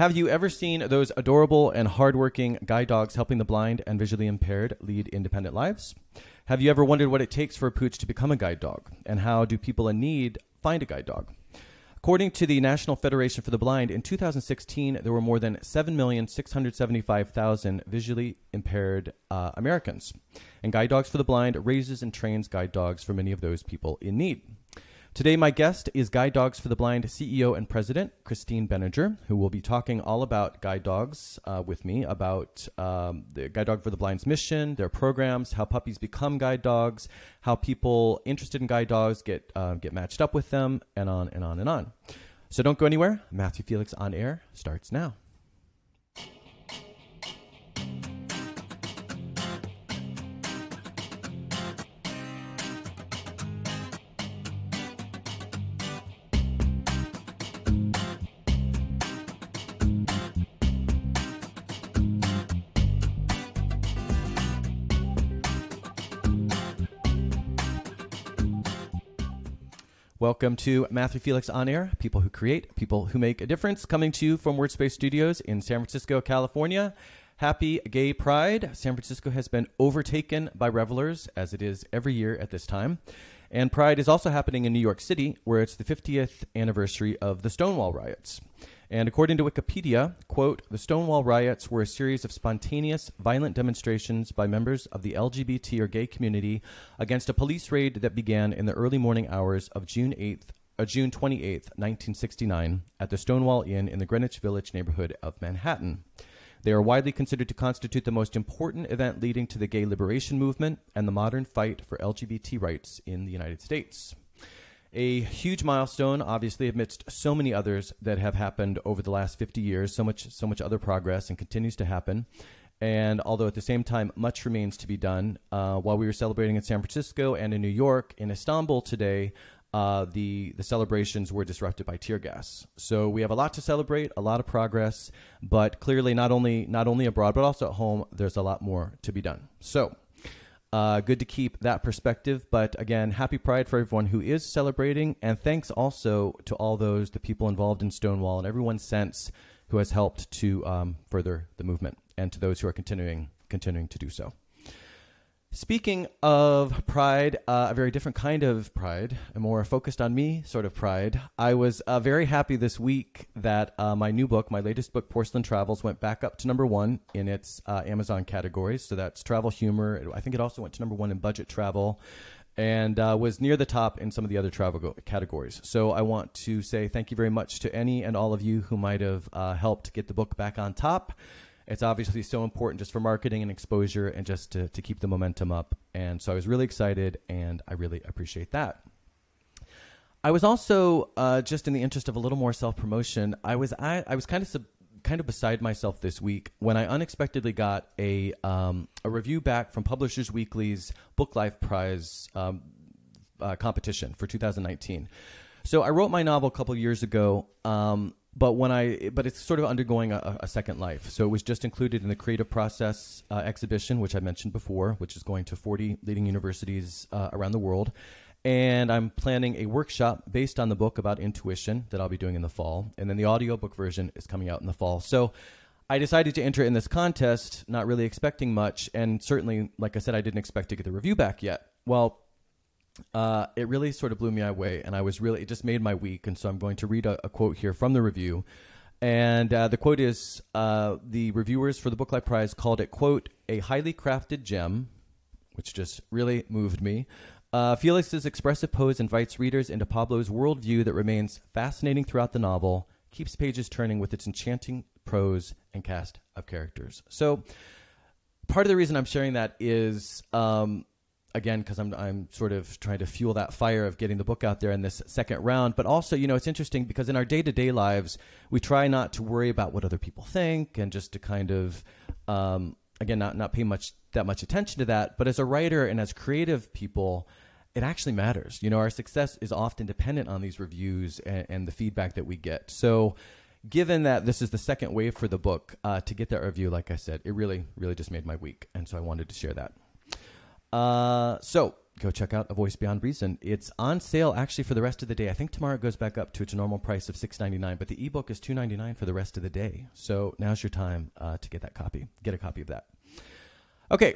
Have you ever seen those adorable and hardworking guide dogs helping the blind and visually impaired lead independent lives? Have you ever wondered what it takes for a pooch to become a guide dog? And how do people in need find a guide dog? According to the National Federation for the Blind, in 2016, there were more than 7,675,000 visually impaired uh, Americans. And Guide Dogs for the Blind raises and trains guide dogs for many of those people in need. Today, my guest is Guide Dogs for the Blind CEO and President, Christine Benninger, who will be talking all about guide dogs uh, with me, about um, the Guide Dog for the Blind's mission, their programs, how puppies become guide dogs, how people interested in guide dogs get, uh, get matched up with them, and on and on and on. So don't go anywhere. Matthew Felix on air starts now. Welcome to Matthew Felix On Air, people who create, people who make a difference, coming to you from WordSpace Studios in San Francisco, California. Happy Gay Pride. San Francisco has been overtaken by revelers, as it is every year at this time. And Pride is also happening in New York City, where it's the 50th anniversary of the Stonewall riots. And according to Wikipedia, quote, the Stonewall riots were a series of spontaneous, violent demonstrations by members of the LGBT or gay community against a police raid that began in the early morning hours of June 8th, uh, June 28th, 1969, at the Stonewall Inn in the Greenwich Village neighborhood of Manhattan. They are widely considered to constitute the most important event leading to the gay liberation movement and the modern fight for LGBT rights in the United States a huge milestone, obviously, amidst so many others that have happened over the last 50 years. So much, so much other progress, and continues to happen. And although at the same time much remains to be done, uh, while we were celebrating in San Francisco and in New York, in Istanbul today, uh, the the celebrations were disrupted by tear gas. So we have a lot to celebrate, a lot of progress, but clearly not only not only abroad but also at home, there's a lot more to be done. So uh, good to keep that perspective. But again, happy Pride for everyone who is celebrating. And thanks also to all those, the people involved in Stonewall and everyone since who has helped to um, further the movement and to those who are continuing, continuing to do so. Speaking of pride, uh, a very different kind of pride, a more focused on me sort of pride. I was uh, very happy this week that uh, my new book, my latest book, Porcelain Travels, went back up to number one in its uh, Amazon categories. So that's travel humor. I think it also went to number one in budget travel and uh, was near the top in some of the other travel go- categories. So I want to say thank you very much to any and all of you who might have uh, helped get the book back on top it's obviously so important just for marketing and exposure and just to, to keep the momentum up. And so I was really excited and I really appreciate that. I was also uh, just in the interest of a little more self promotion. I was I, I was kind of sub, kind of beside myself this week when I unexpectedly got a um, a review back from Publishers Weekly's Book Life Prize um, uh, competition for 2019. So I wrote my novel a couple years ago, um, but when I but it's sort of undergoing a, a, second life. So it was just included in the Creative Process uh, exhibition, which I mentioned before, which is going to 40 leading universities uh, around the world. And I'm planning a workshop based on the book about intuition that I'll be doing in the fall. And then the audiobook version is coming out in the fall. So I decided to enter in this contest, not really expecting much. And certainly, like I said, I didn't expect to get the review back yet. Well, uh, it really sort of blew me away, and I was really it just made my week. And so I'm going to read a, a quote here from the review, and uh, the quote is: uh, "The reviewers for the Book Life Prize called it quote a highly crafted gem, which just really moved me." Uh, Felix's expressive pose invites readers into Pablo's worldview that remains fascinating throughout the novel, keeps pages turning with its enchanting prose and cast of characters. So, part of the reason I'm sharing that is um, again because I'm I'm sort of trying to fuel that fire of getting the book out there in this second round. But also, you know, it's interesting because in our day to day lives, we try not to worry about what other people think and just to kind of um, again not not pay much that much attention to that. But as a writer and as creative people. It actually matters. You know, our success is often dependent on these reviews and, and the feedback that we get. So, given that this is the second wave for the book, uh, to get that review, like I said, it really, really just made my week. And so I wanted to share that. Uh, so go check out A Voice Beyond Reason. It's on sale actually for the rest of the day. I think tomorrow it goes back up to its normal price of six ninety nine, but the ebook is two ninety nine for the rest of the day. So now's your time uh, to get that copy. Get a copy of that. Okay,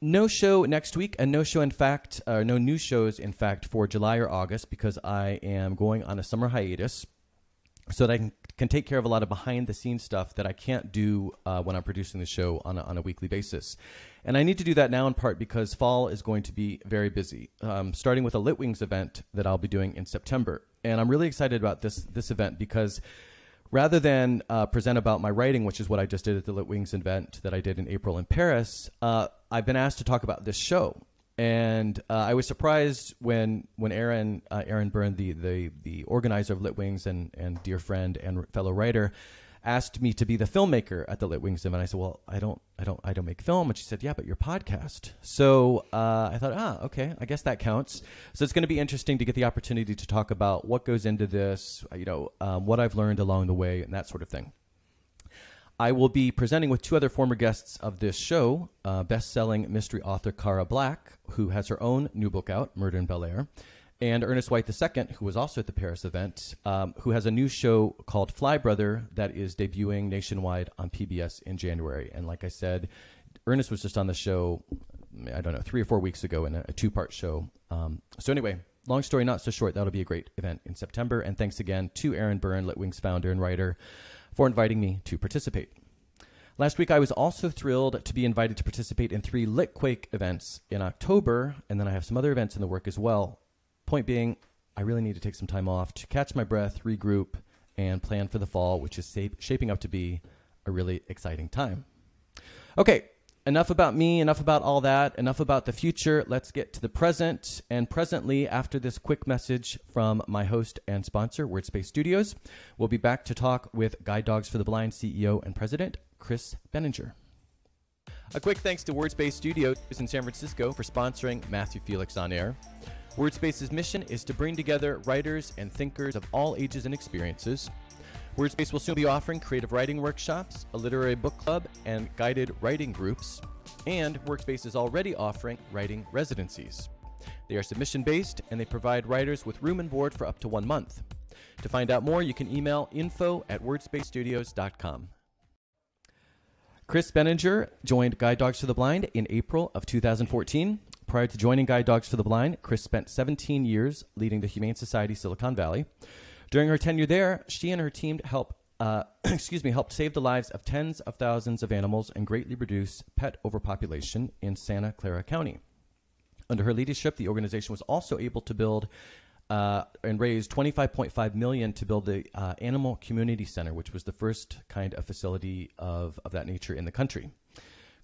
no show next week, and no show, in fact, uh, no new shows, in fact, for July or August because I am going on a summer hiatus so that I can, can take care of a lot of behind the scenes stuff that I can't do uh, when I'm producing the show on a, on a weekly basis. And I need to do that now in part because fall is going to be very busy, um, starting with a Lit Wings event that I'll be doing in September. And I'm really excited about this, this event because rather than uh, present about my writing, which is what I just did at the Lit Wings event that I did in April in Paris, uh, I've been asked to talk about this show. And uh, I was surprised when when Erin uh, Erin Byrne, the, the the organizer of Lit Wings and and dear friend and fellow writer, asked me to be the filmmaker at the Lit Wings event. I said, "Well, I don't, I don't, I don't make film." And she said, "Yeah, but your podcast." So uh, I thought, ah, okay, I guess that counts. So it's going to be interesting to get the opportunity to talk about what goes into this, you know, um, what I've learned along the way, and that sort of thing. I will be presenting with two other former guests of this show uh, best selling mystery author Cara Black, who has her own new book out, Murder in Bel Air, and Ernest White II, who was also at the Paris event, um, who has a new show called Fly Brother that is debuting nationwide on PBS in January. And like I said, Ernest was just on the show, I don't know, three or four weeks ago in a, a two part show. Um, so, anyway, long story not so short, that'll be a great event in September. And thanks again to Erin Byrne, Litwings founder and writer, for inviting me to participate. Last week, I was also thrilled to be invited to participate in three Litquake events in October, and then I have some other events in the work as well. Point being, I really need to take some time off to catch my breath, regroup, and plan for the fall, which is shaping up to be a really exciting time. Okay, enough about me, enough about all that, enough about the future. Let's get to the present. And presently, after this quick message from my host and sponsor, WordSpace Studios, we'll be back to talk with Guide Dogs for the Blind CEO and President, Chris Benninger. A quick thanks to WordSpace Studios in San Francisco for sponsoring Matthew Felix on air. WordSpace's mission is to bring together writers and thinkers of all ages and experiences. WordSpace will soon be offering creative writing workshops, a literary book club, and guided writing groups. And WordSpace is already offering writing residencies. They are submission based and they provide writers with room and board for up to one month. To find out more, you can email info at wordspacesstudios.com. Chris Benninger joined Guide Dogs for the Blind in April of 2014. Prior to joining Guide Dogs for the Blind, Chris spent 17 years leading the Humane Society Silicon Valley. During her tenure there, she and her team helped uh, excuse me, helped save the lives of tens of thousands of animals and greatly reduce pet overpopulation in Santa Clara County. Under her leadership, the organization was also able to build uh, and raise 25.5 million to build the uh, Animal Community Center, which was the first kind of facility of, of that nature in the country.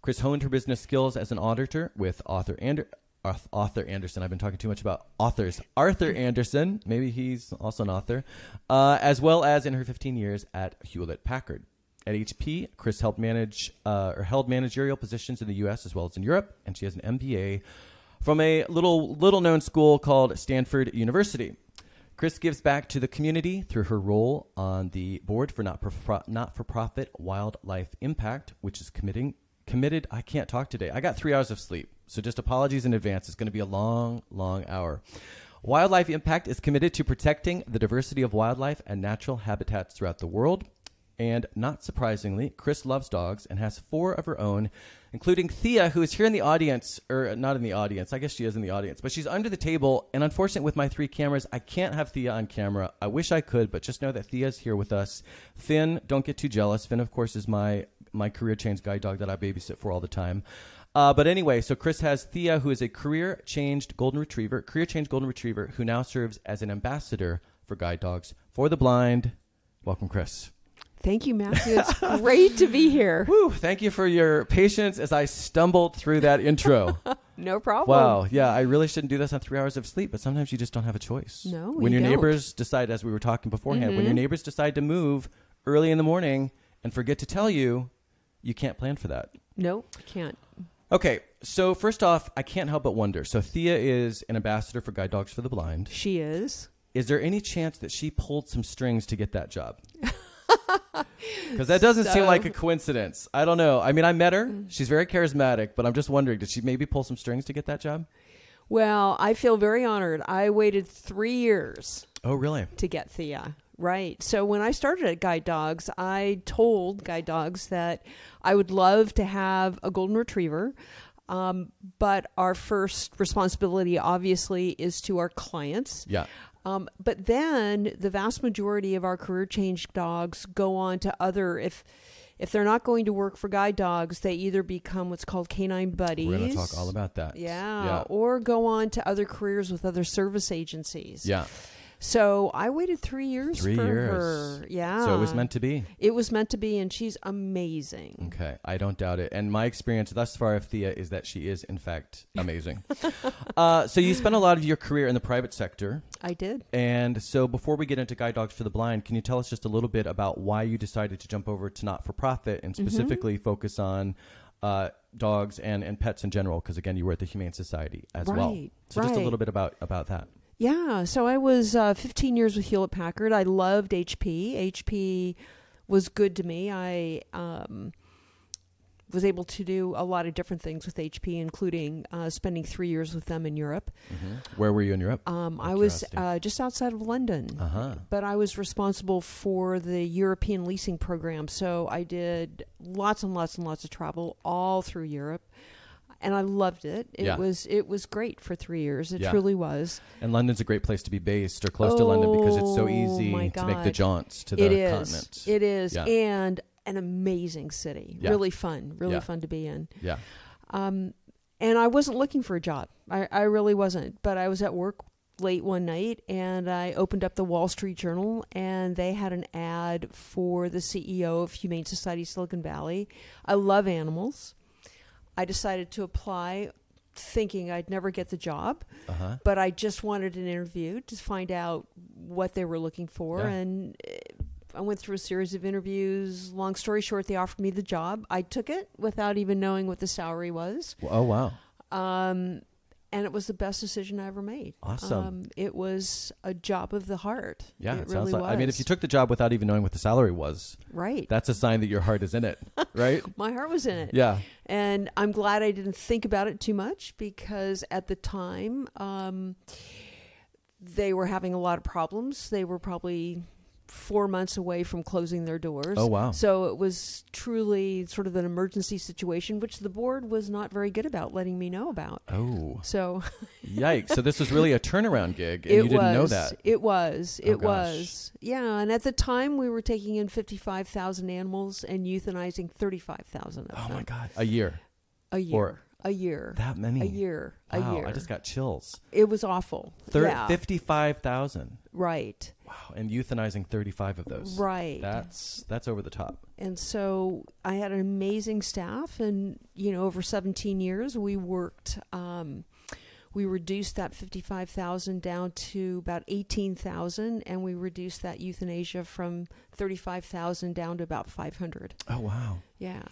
Chris honed her business skills as an auditor with author Ander- Arthur Andersen. I've been talking too much about authors. Arthur Andersen, maybe he's also an author, uh, as well as in her 15 years at Hewlett Packard. At HP, Chris helped manage uh, or held managerial positions in the U.S. as well as in Europe, and she has an MBA from a little little known school called Stanford University. Chris gives back to the community through her role on the board for not not for profit Wildlife Impact, which is committing committed. I can't talk today. I got three hours of sleep. So just apologies in advance. It's going to be a long, long hour. Wildlife Impact is committed to protecting the diversity of wildlife and natural habitats throughout the world. And not surprisingly, Chris loves dogs and has four of her own, including Thea, who is here in the audience, or not in the audience. I guess she is in the audience, but she's under the table. And unfortunately, with my three cameras, I can't have Thea on camera. I wish I could, but just know that Thea's here with us. Finn, don't get too jealous. Finn, of course, is my my career change guide dog that I babysit for all the time. Uh, but anyway, so Chris has Thea, who is a career changed golden retriever, career changed golden retriever, who now serves as an ambassador for guide dogs for the blind. Welcome, Chris. Thank you, Matthew. It's great to be here. Whew, thank you for your patience as I stumbled through that intro. no problem. Wow. Yeah, I really shouldn't do this on three hours of sleep, but sometimes you just don't have a choice. No. When you your don't. neighbors decide, as we were talking beforehand, when your Mhm. neighbors decide to move early in the morning and forget to tell you, you can't plan for that. No, I can't. Okay, so first off, I can't help but wonder. So Thea is an ambassador for Guide Dogs for the Blind. She is. Is there any chance that she pulled some strings to get that job? Because that doesn't seem So- Mm. like a coincidence. I don't know. I mean, I met her. She's very charismatic, but I'm just wondering, did she maybe pull some strings to get that job? Well, I feel very honored. I waited three years Oh, really? to get Thea. Right. So when I started at Guide Dogs, I told Guide Dogs that I would love to have a golden retriever. Um, but our first responsibility, obviously, is to our clients. Yeah. Um, but then the vast majority of our career change dogs go on to other if if they're not going to work for guide dogs, they either become what's called canine buddies. We're going to talk all about that. yeah, Yeah. or go on to other careers with other service agencies. Yeah. So I waited three years Three for years. her. Yeah. So it was meant to be. It was meant to be, and she's amazing. Okay, I don't doubt it. And my experience thus far of Thea is that she is, in fact, amazing. uh, so you spent a lot of your career in the private sector. I did. And so before we get into Guide Dogs for the Blind, can you tell us just a little bit about why you decided to jump over to not for profit and specifically focus on uh, dogs and, and pets in general? Because again, you were at the Humane Society as well. Right, So just a little bit about, about that. Yeah, so I was uh, 15 years with Hewlett Packard. I loved HP. HP was good to me. I um, was able to do a lot of different things with HP, including uh, spending three years with them in Europe. Where were you in Europe? Um, I was uh, just outside of London. Uh huh. But I was responsible for the European leasing program. So I did lots and lots and lots of travel all through Europe. And I loved it. It Yeah. was it was great for three years. It Yeah. truly was. And London's a great place to be based or close to London because it's so Oh, easy to make the jaunts to the It is. continent. It is, Yeah. and an amazing city. Really fun. Really fun to be in. yeah. Um, and I wasn't looking for a job. I, I really wasn't. But I was at work late one night, and I opened up the Wall Street Journal, and they had an ad for the CEO of Humane Society Silicon Valley. I love animals. I decided to apply, thinking I'd never get the job Uh huh. but I just wanted an interview to find out what they were looking for. Yeah. And eh, I went through a series of interviews. Long story short, they offered me the job. I took it without even knowing what the salary was. Oh wow. Um, and it was the best decision I ever made. Awesome. Um, it was a job of the heart. Yeah, it, it, really like. was. I mean, if you took the job without even knowing what the salary was, right, that's a sign that your heart is in it, right? my heart was in it. Yeah. And I'm glad I didn't think about it too much because at the time, um, they were having a lot of problems. They were probably four months away from closing their doors. Oh wow. So it was truly sort of an emergency situation, which the board was not very good about letting me know about. Oh, So yikes! So this was really a turnaround gig, and it you didn't was. know that. It was. Oh, It gosh. was. Yeah. And at the time, we were taking in 55,000 animals and euthanizing 35,000 of Oh them. Oh, my god, a year. A year. Or- a year. That many. A year. A Wow, year. I just got chills. It was awful. Thir- yeah. Fifty-five thousand. Right. Wow, and euthanizing thirty-five of those. Right. That's that's over the top. and so I had an amazing staff, and you know, over 17 years, we worked. Um, we reduced that 55,000 down to about 18,000, and we reduced that euthanasia from 35,000 down to about 500. Oh wow. Yeah.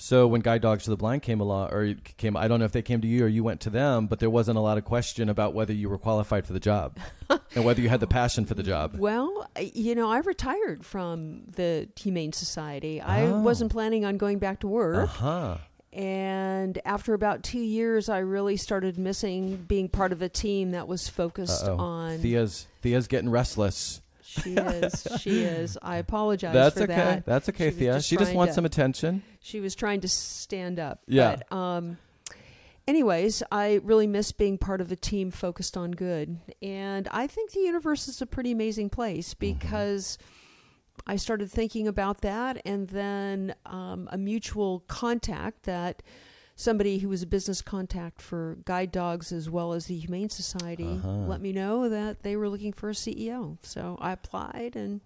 So when Guide Dogs to the Blind came along, or came, I don't know if they came to you or you went to them, but there wasn't a lot of question about whether you were qualified for the job and whether you had the passion for the job. Well, you know, I retired from the Humane Society. I Oh. wasn't planning on going back to work. Uh huh. And after about two years, I really started missing being part of a team that was focused Uh-oh. on. Thea's Thea's getting restless. She is. She is. I apologize That's for okay. that. That's okay, She Thea. just she just wants to- some attention. She was trying to stand up. Yeah. But, um, anyways, I really miss being part of a team focused on good. And I think the universe is a pretty amazing place Mm-hmm. because I started thinking about that, and then um, a mutual contact that somebody who was a business contact for guide dogs as well as the Humane Society Uh-huh. let me know that they were looking for a CEO. So I applied, and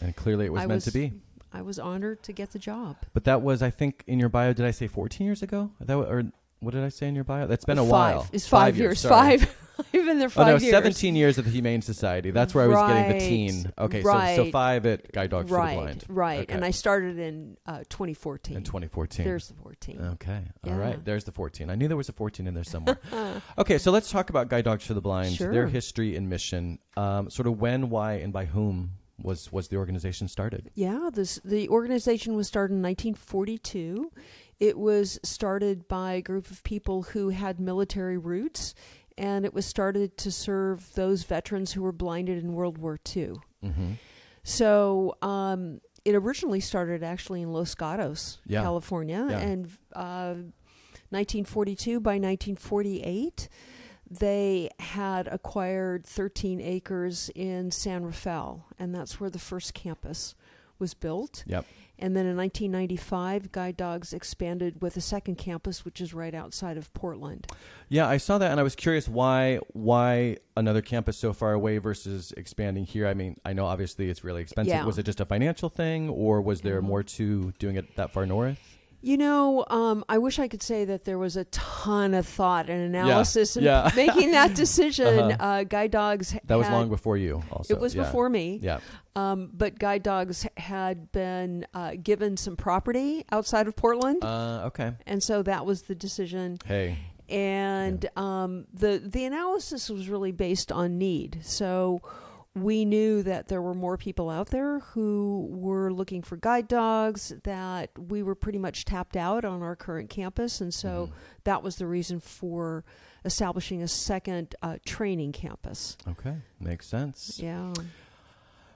And clearly it was I meant to be. I was honored to get the job. But that was, I think, in your bio. Did I say 14 years ago? That or what did I say in your bio? That's been a five. while. It's five, years. sorry. Five. I've been there Oh five no, years. 17 years at the Humane Society. That's where I was getting the teen. Okay, so so five at Guide Dogs right, for the Blind. right. Okay. And I started in uh, 2014. in 2014. There's the 14. Okay. All Yeah. right. There's the 14. I knew there was a 14 in there somewhere. okay, so let's talk about Guide Dogs for the Blind, Sure. their history and mission. Um, sort of when, why, and by whom was was the organization started? Yeah, this the organization was started in 1942. It was started by a group of people who had military roots and it was started to serve those veterans who were blinded in World War II. Mm-hmm. So um, it originally started actually in Los Gatos, Yeah. California, Yeah. and uh, 1942 by 1948 they had acquired 13 acres in San Rafael, and that's where the first campus was built. Yep. And then in 1995, Guide Dogs expanded with a second campus, which is right outside of Portland. Yeah, I saw that, and I was curious why why another campus so far away versus expanding here. I mean, I know obviously it's really expensive. Yeah. Was it just a financial thing, or was there Mhm. more to doing it that far north? You know, um, I wish I could say that there was a ton of thought and analysis in yeah. making that decision. Uh-huh. uh Guide Dogs That was long before you. Also, It was Yeah. before me. Yeah. Um, but Guide Dogs had been uh, given some property outside of Portland, Uh, okay. and so that was the decision. Hey. And um, the the analysis was really based on need. So we knew that there were more people out there who were looking for guide dogs. That we were pretty much tapped out on our current campus, and so Mhm. that was the reason for establishing a second uh, training campus. Okay, makes sense. Yeah.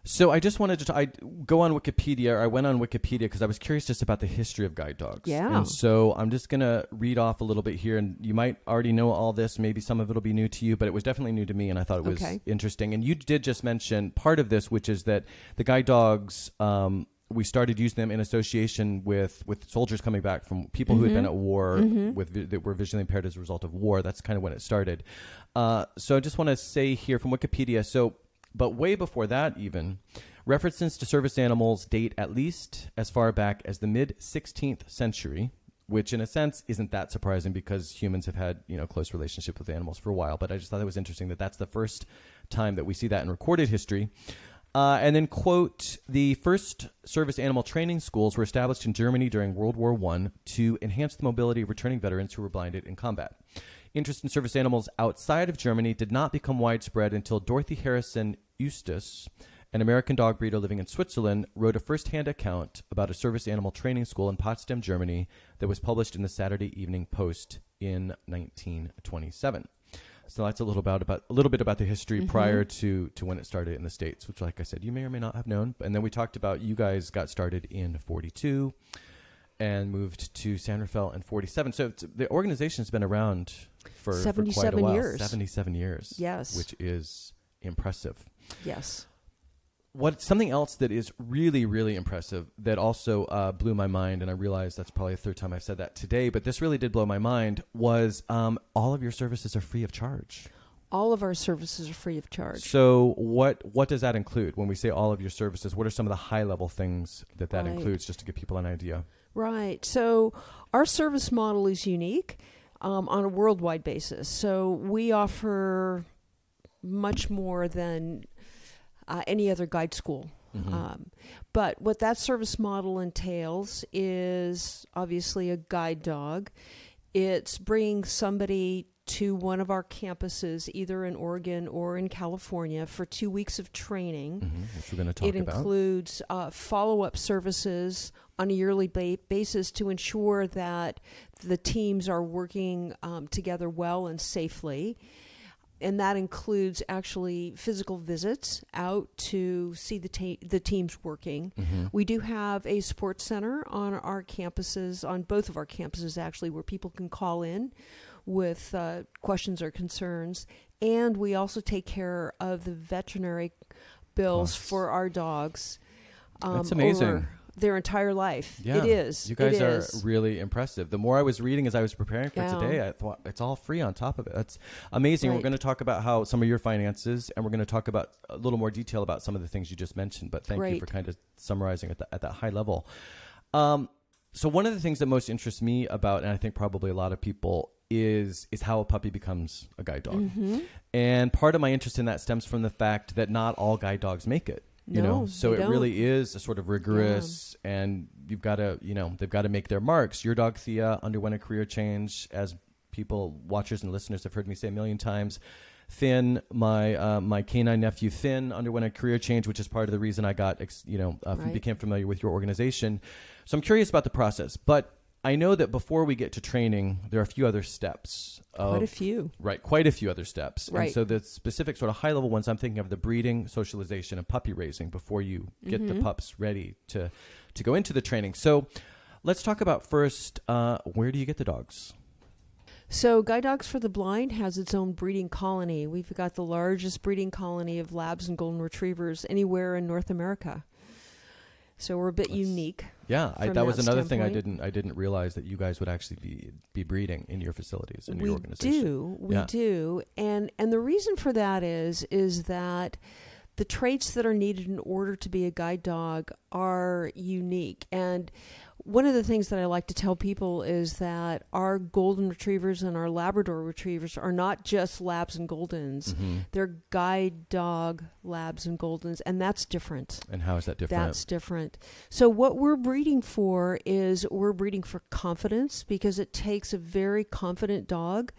So I just wanted to. T- I go on Wikipedia. Or I went on Wikipedia because I was curious just about the history of guide dogs. Yeah. And so I'm just gonna read off a little bit here, and you might already know all this. Maybe some of it'll be new to you, but it was definitely new to me, and I thought it was Okay. interesting. And you did just mention part of this, which is that the guide dogs. Um, we started using them in association with, with soldiers coming back from people who had been Mhm. at war Mhm. with that were visually impaired as a result of war. That's kind of when it started. Uh, so I just want to say here from Wikipedia. So, but way before that, even references to service animals date at least as far back as the mid 16th century. Which, in a sense, isn't that surprising because humans have had you know close relationship with animals for a while. But I just thought it was interesting that that's the first time that we see that in recorded history. Uh, and then, quote, the first service animal training schools were established in Germany during World War I to enhance the mobility of returning veterans who were blinded in combat. Interest in service animals outside of Germany did not become widespread until Dorothy Harrison Eustace, an American dog breeder living in Switzerland, wrote a first hand account about a service animal training school in Potsdam, Germany, that was published in the Saturday Evening Post in 1927. So that's a little about, about a little bit about the history Mhm. prior to to when it started in the states, which, like I said, you may or may not have known. And then we talked about you guys got started in '42 and moved to San Rafael in '47. So it's, the organization's been around for, for quite a 77 while. years. Seventy-seven years. Yes. which is impressive. Yes. What something else that is really, really impressive that also uh, blew my mind, and I realize that's probably the third time I've said that today, but this really did blow my mind. Was um, all of your services are free of charge? All of our services are free of charge. So what what does that include when we say all of your services? What are some of the high level things that that Right. includes, just to give people an idea? Right. So our service model is unique um, on a worldwide basis. So we offer much more than uh, any other guide school. Mhm. Um, but what that service model entails is obviously a guide dog. It's bringing somebody to one of our campuses, either in Oregon or in California, for two weeks of training. Mhm, which we're going to talk It about. includes uh, follow up services on a yearly ba- basis to ensure that the teams are working um, together well and safely. And that includes actually physical visits out to see the, ta- the teams working. Mhm. We do have a sports center on our campuses, on both of our campuses actually, where people can call in with uh, questions or concerns. And we also take care of the veterinary bills Costs. for our dogs. Um, That's amazing. over Their entire life. Yeah, It is. You guys It are is. really impressive. The more I was reading as I was preparing for Yeah. today, I thought it's all free on top of it. That's amazing. We're going to talk about how some of your finances, and we're going to talk about a little more detail about some of the things you just mentioned. But thank you for kind of summarizing at, the, at that high level. Um, so one of the things that most interests me about, and I think probably a lot of people, is is how a puppy becomes a guide dog. Mhm. And part of my interest in that stems from the fact that not all guide dogs make it. You know, so it don't. really is a sort of rigorous, and you've got to, you know, they've got to make their marks. Your dog Thea underwent a career change, as people, watchers, and listeners have heard me say a million times. Finn, my uh, my canine nephew Finn, underwent a career change, which is part of the reason I got, ex- you know, uh, Right. became familiar with your organization. So I'm curious about the process, but I know that before we get to training, there are a few other steps. Of, Quite a few. Right, quite a few other steps. And Right. so the specific sort of high level ones, I'm thinking of the breeding, socialization, and puppy raising before you get Mm-hmm. the pups ready to to go into the training. So let's talk about first. Uh, where do you get the dogs? So, Guide Dogs for the Blind has its own breeding colony. We've got the largest breeding colony of labs and golden retrievers anywhere in North America. So, we're a bit That's- unique. Yeah, I, that was that another thing I didn't I didn't realize that you guys would actually be be breeding in your facilities in we your organization. We do, we Yeah. do, and and the reason for that is is that the traits that are needed in order to be a guide dog are unique. And one of the things that I like to tell people is that our golden retrievers and our Labrador retrievers are not just labs and goldens. Mhm. They're guide dog labs and goldens, and that's different. And how is that different? That's different. So what we're breeding for is we're breeding for confidence because it takes a very confident dog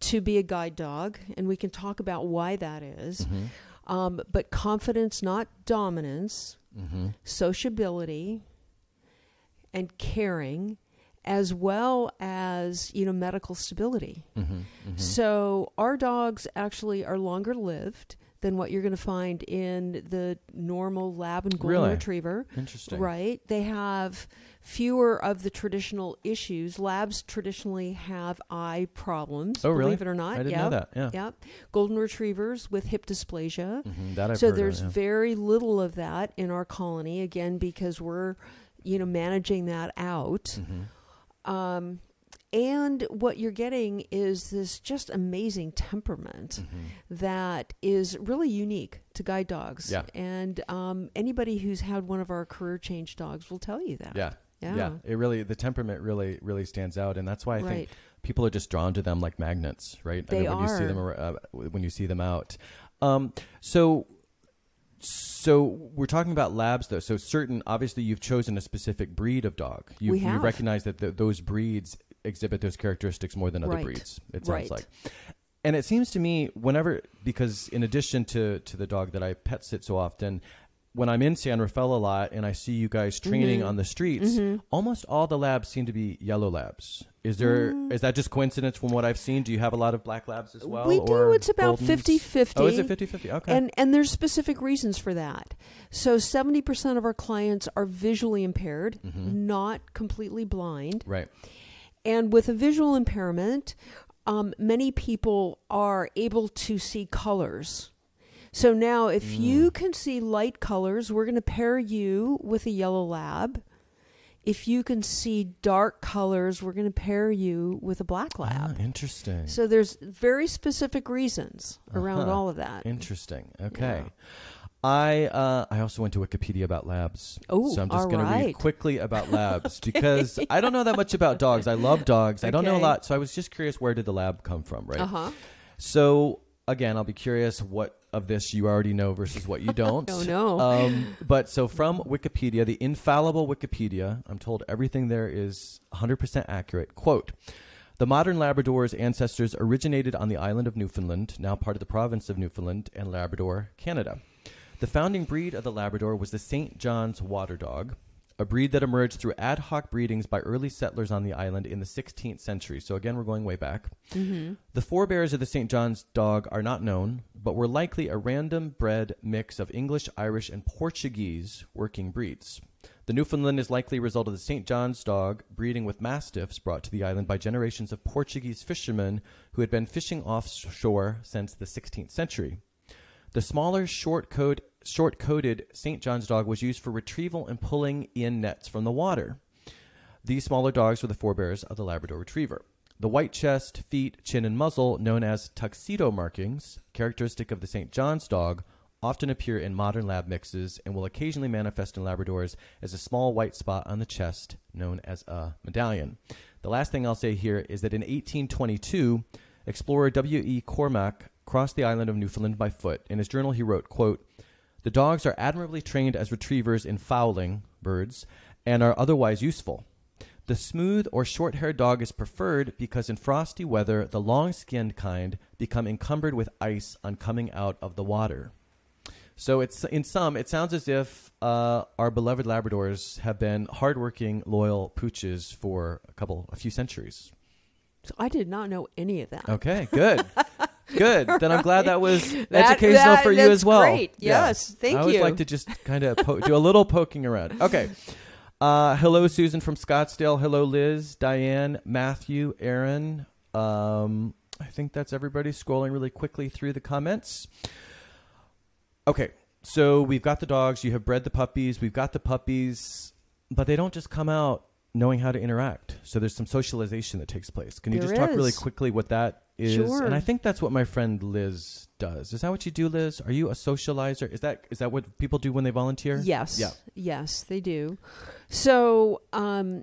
to be a guide dog, and we can talk about why that is. Mhm. Um, but confidence, not dominance, Mhm. sociability, and caring, as well as you know medical stability. Mhm. Mhm. So our dogs actually are longer lived than what you're going to find in the normal lab and golden Really? retriever. Interesting. Right. They have fewer of the traditional issues. Labs traditionally have eye problems. Oh, really? Believe it or not. I didn't yep. know that. Yeah. Yep. Golden retrievers with hip dysplasia. Mhm. That I've so heard of, there's yeah. very little of that in our colony again because we're you know managing that out. Mhm. Um, and what you're getting is this just amazing temperament Mhm. that is really unique to guide dogs. Yeah. And um, anybody who's had one of our career change dogs will tell you that. Yeah. Yeah. It really the temperament really really stands out, and that's why I right. think people are just drawn to them like magnets, right? They I mean, when you see them uh, when you see them out. Um, so so we're talking about labs though. So certain obviously you've chosen a specific breed of dog. You We you recognize that th those breeds exhibit those characteristics more than other Right. breeds. It sounds Right. like. And it seems to me whenever because in addition to to the dog that I pet sit so often, when I'm in San Rafael a lot and I see you guys training Mhm. on the streets, Mhm. almost all the labs seem to be yellow labs. Is there is Mm. that just coincidence from what I've seen? Do you have a lot of black labs as well? we do. It's about Goldens? 50-50. Oh, is it 50-50? Okay. And and there's specific reasons for that. So 70% of our clients are visually impaired, Mhm. not completely blind. right. And with a visual impairment, um, many people are able to see colors. So now, if Mm. you can see light colors, we're going to pair you with a yellow lab. If you can see dark colors, we're going to pair you with a black lab. Ah, interesting. So there's very specific reasons around Uh-huh. all of that. Interesting. Okay. Yeah. I uh, I also went to Wikipedia about labs. Oh, so I'm just going to read quickly about labs because I don't know that much about dogs. I love dogs. I don't know a lot, so I was just curious where did the lab come from, right? Uh huh. So again, I'll be curious what of this you already know versus what you don't. Oh, no. Um, but so from Wikipedia, the infallible Wikipedia, I'm told everything there is 100% accurate. Quote. The modern Labrador's ancestors originated on the island of Newfoundland, now part of the province of Newfoundland and Labrador, Canada. The founding breed of the Labrador was the St. John's Water Dog, a breed that emerged through ad hoc breedings by early settlers on the island in the 16th century. So again, we're going way back. Mm-hmm. The forebears of the St. John's dog are not known, but were likely a random bred mix of English, Irish, and Portuguese working breeds. The Newfoundland is likely a result of the St. John's dog breeding with mastiffs brought to the island by generations of Portuguese fishermen who had been fishing offshore since the 16th century. The smaller, short coat, short coated St. John's dog was used for retrieval and pulling in nets from the water. These smaller dogs were the forebears of the Labrador Retriever. The white chest, feet, chin, and muzzle, known as tuxedo markings, characteristic of the St. John's dog, often appear in modern lab mixes and will occasionally manifest in Labradors as a small white spot on the chest, known as a medallion. The last thing I'll say here is that in 1822, explorer W.E. Cormack crossed the island of Newfoundland by foot. In his journal, he wrote, quote, The dogs are admirably trained as retrievers in fowling birds and are otherwise useful. The smooth or short haired dog is preferred because in frosty weather, the long skinned kind become encumbered with ice on coming out of the water. So it's in some, it sounds as if uh, our beloved Labradors have been hardworking, loyal pooches for a couple, a few centuries. So I did not know any of that. Okay, good. Good. Then I'm glad that was That- educational that- for you as well. great. Yeah. Yes, thank you. I always like to just kind of po- do a little poking around. Okay. Uh, hello, Susan from Scottsdale. Hello, Liz, Diane, Matthew, Aaron. Um, I think that's everybody scrolling really quickly through the comments. Okay. So we've got the dogs. You have bred the puppies. We've got the puppies, but they don't just come out knowing how to interact. So there's some socialization that takes place. Can you There just talk really quickly what that is? Sure. And I think that's what my friend Liz does. Is that what you do, Liz? Are you a socializer? Is that is that what people do when they volunteer? Yes. Yeah. Yes, they do. So, um,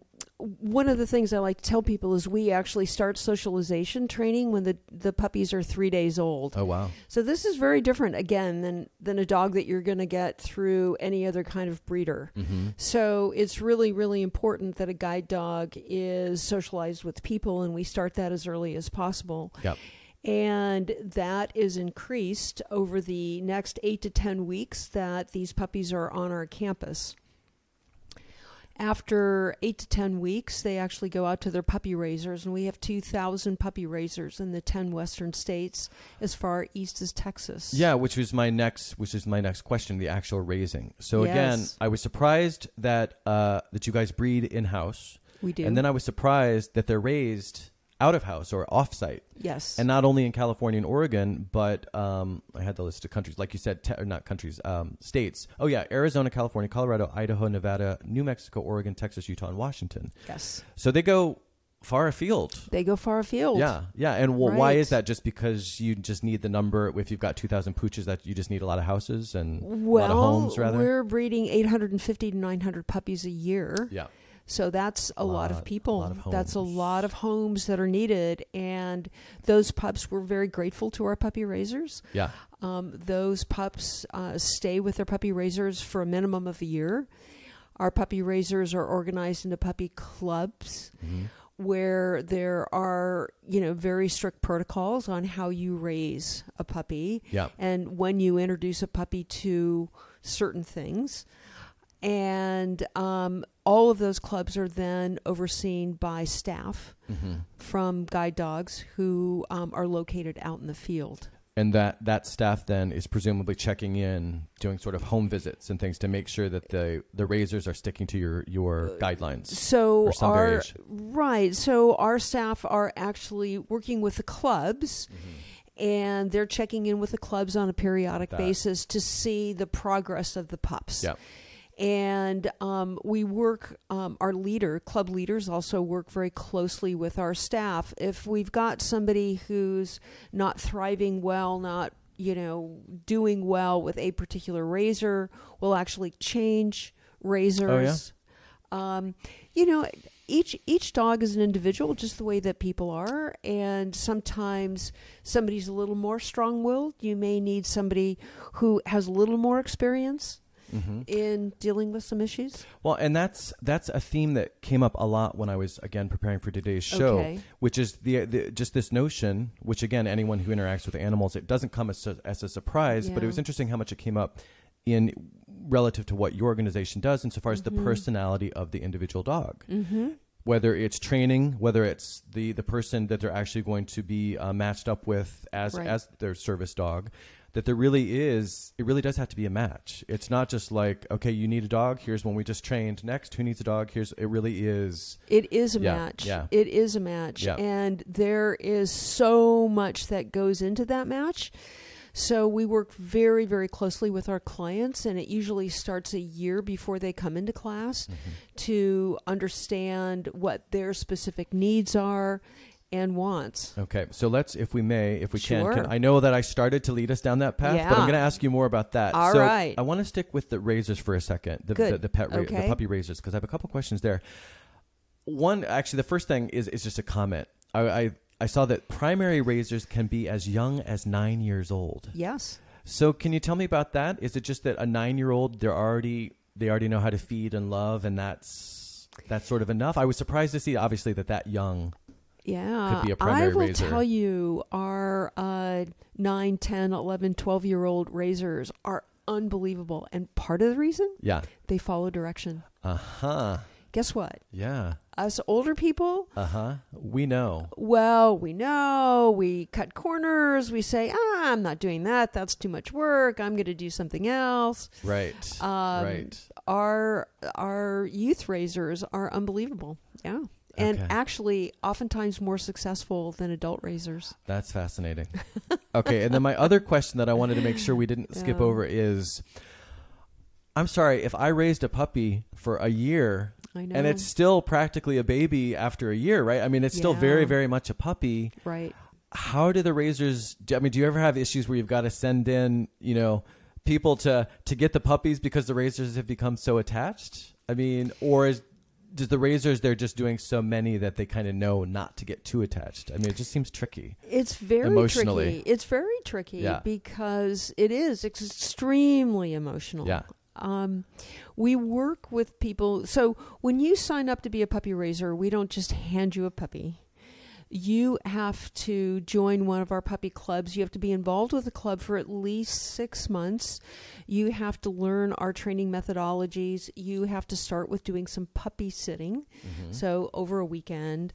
one of the things I like to tell people is we actually start socialization training when the, the puppies are three days old. Oh wow. So this is very different again than than a dog that you're going to get through any other kind of breeder. Mm-hmm. So it's really really important that a guide dog is socialized with people, and we start that as early as possible. Yep. And that is increased over the next eight to 10 weeks that these puppies are on our campus. After eight to 10 weeks, they actually go out to their puppy raisers, and we have 2,000 puppy raisers in the 10 western states as far east as Texas. Yeah, which was my next, which is my next question, the actual raising. So again, I was surprised that uh, that you guys breed in house, We do. and then I was surprised that they're raised out of house or off site, yes. and not only in California and Oregon, but um, I had the list of countries, like you said, te- or not countries, um, states. Oh yeah, Arizona, California, Colorado, Idaho, Nevada, New Mexico, Oregon, Texas, Utah, and Washington. yes. So they go far afield. They go far afield. Yeah, yeah, and wh- why is that? Just because you just need the number? If you've got two thousand pooches, that you just need a lot of houses and Well, a lot of homes, rather. we're breeding 850 to 900 puppies a year. Yeah, So that's a lot, Lot- of people. a lot of That's a lot of homes that are needed. And those pups, we're very grateful to our puppy raisers. yeah, Um, those pups uh, stay with their puppy raisers for a minimum of a year. Our puppy raisers are organized into puppy clubs Mhm. where there are, you know, very strict protocols on how you raise a puppy yeah. and when you introduce a puppy to certain things. And um, all of those clubs are then overseen by staff hmm from guide dogs who um, are located out in the field. And that that staff then is presumably checking in, doing sort of home visits and things to make sure that the the raisers are sticking to your your guidelines. So our variation. right, so our staff are actually working with the clubs. And they're checking in with the clubs on a periodic That. basis to see the progress of the pups. Yeah. And um, we work um, our leader club leaders also work very closely with our staff. If we've got somebody who's not thriving well not you know doing well with a particular raiser we'll actually change raisers. Oh um, you know each each dog is an individual just the way that people are. And sometimes somebody's a little more strong-willed. You may need somebody who has a little more experience hmm in dealing with some issues. Well, and that's that's a theme that came up a lot when I was again preparing for today's show, Okay. which is the, the just this notion. Which again, anyone who interacts with animals, it doesn't come as a, as a surprise, but it was interesting how much it came up in relative to what your organization does, insofar as the Mhm. personality of the individual dog. Mm-hmm. Whether it's training, whether it's the the person that they're actually going to be uh, matched up with as Right. as their service dog, that there really is it really does have to be a match. It's not just like okay, you need a dog. Here's one we just trained. Next, who needs a dog? Here's it really is. It is a Yeah, match. yeah. It is a match. Yeah. And there is so much that goes into that match. So we work very, very closely with our clients, and it usually starts a year before they come into class mm-hmm. to understand what their specific needs are and wants. Okay, so let's, if we may, if we can, Sure. can, I know that I started to lead us down that path, but I'm going to ask you more about that. All so right. I want to stick with the raisers for a second, the Good. the, the pet, ra- the puppy raisers, because I have a couple questions there. One, actually, the first thing is is just a comment. I, I I saw that primary raisers can be as young as nine years old. Yes. So can you tell me about that? Is it just that a nine year old they're already they already know how to feed and love, and that's that's sort of enough? I was surprised to see, obviously, that that young. Yeah. Could be a I primary will raiser. tell you, our uh, 9, 10, 11, 12 year old raisers are unbelievable. And part of the reason Yeah. they follow direction. Uh huh. Guess what? Yeah. Us older people, Uh huh. We know. well, we know we cut corners. We say, ah, I'm not doing that. That's too much work. I'm going to do something else. Right. Um, right. Our our youth raisers are unbelievable. Yeah. And Okay. actually, oftentimes more successful than adult raisers. That's fascinating. okay, and then my other question that I wanted to make sure we didn't skip Yeah. over is I'm sorry, if I raised a puppy for a year and it's still practically a baby after a year, right? I mean, it's still very, very much a puppy. right. How do the raisers? do- I mean, do you ever have issues where you've got to send in, you know, people to to get the puppies because the raisers have become so attached? I mean, or is does the raisers they're just doing so many that they kind of know not to get too attached? I mean, it just seems tricky. It's very Emotionally. tricky. It's very tricky Yeah. because it is extremely emotional. Yeah. Um, we work with people. So when you sign up to be a puppy raiser, we don't just hand you a puppy. You have to join one of our puppy clubs. You have to be involved with the club for at least six months. You have to learn our training methodologies. You have to start with doing some puppy sitting. Mm-hmm. So over a weekend.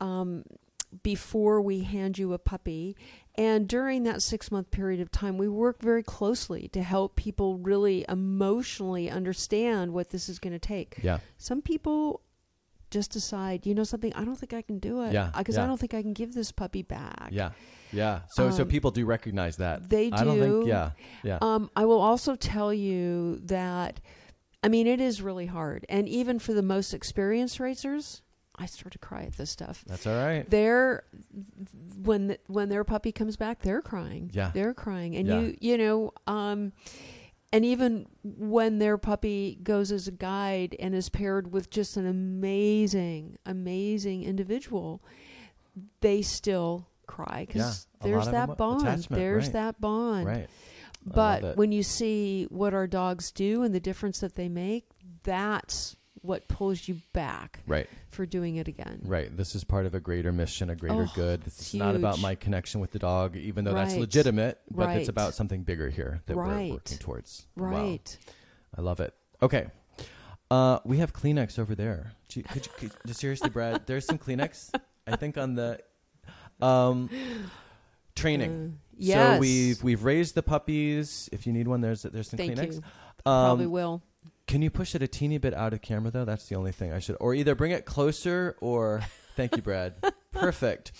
Um, before we hand you a puppy. And during that six month period of time, we work very closely to help people really emotionally understand what this is going to take. Yeah. Some people just decide, you know, something, I don't think I can do it. Yeah, Because yeah. I don't think I can give this puppy back. Yeah. Yeah. So so Um, people do recognize that. They do. I don't think yeah. Yeah. Um, I will also tell you that, I mean, it is really hard. And even for the most experienced raisers, I start to cry at this stuff. That's all right. they're when the, when their puppy comes back they're crying Yeah. they're crying and Yeah. you you know um and even when their puppy goes as a guide and is paired with just an amazing amazing individual they still cry because a there's that bond there's right. that bond Right. But when you see what our dogs do and the difference that they make that's what pulls you back Right. for doing it again Right. This is part of a greater mission, a greater Oh, good. This it's is not about my connection with the dog, even though that's legitimate, but Right. it's about something bigger here that we're working towards. Wow. right I love it. Okay. Uh, we have Kleenex over there. You- Could you, could, seriously, Brad, there's some Kleenex, I think, on the um, training. Uh, yes. So we've we've raised the puppies. If you need one, there's there's some Thank Kleenex. you. Um, Probably will. Can you push it a teeny bit out of camera though? That's the only thing I should, or either bring it closer or. Thank you, Brad. Perfect.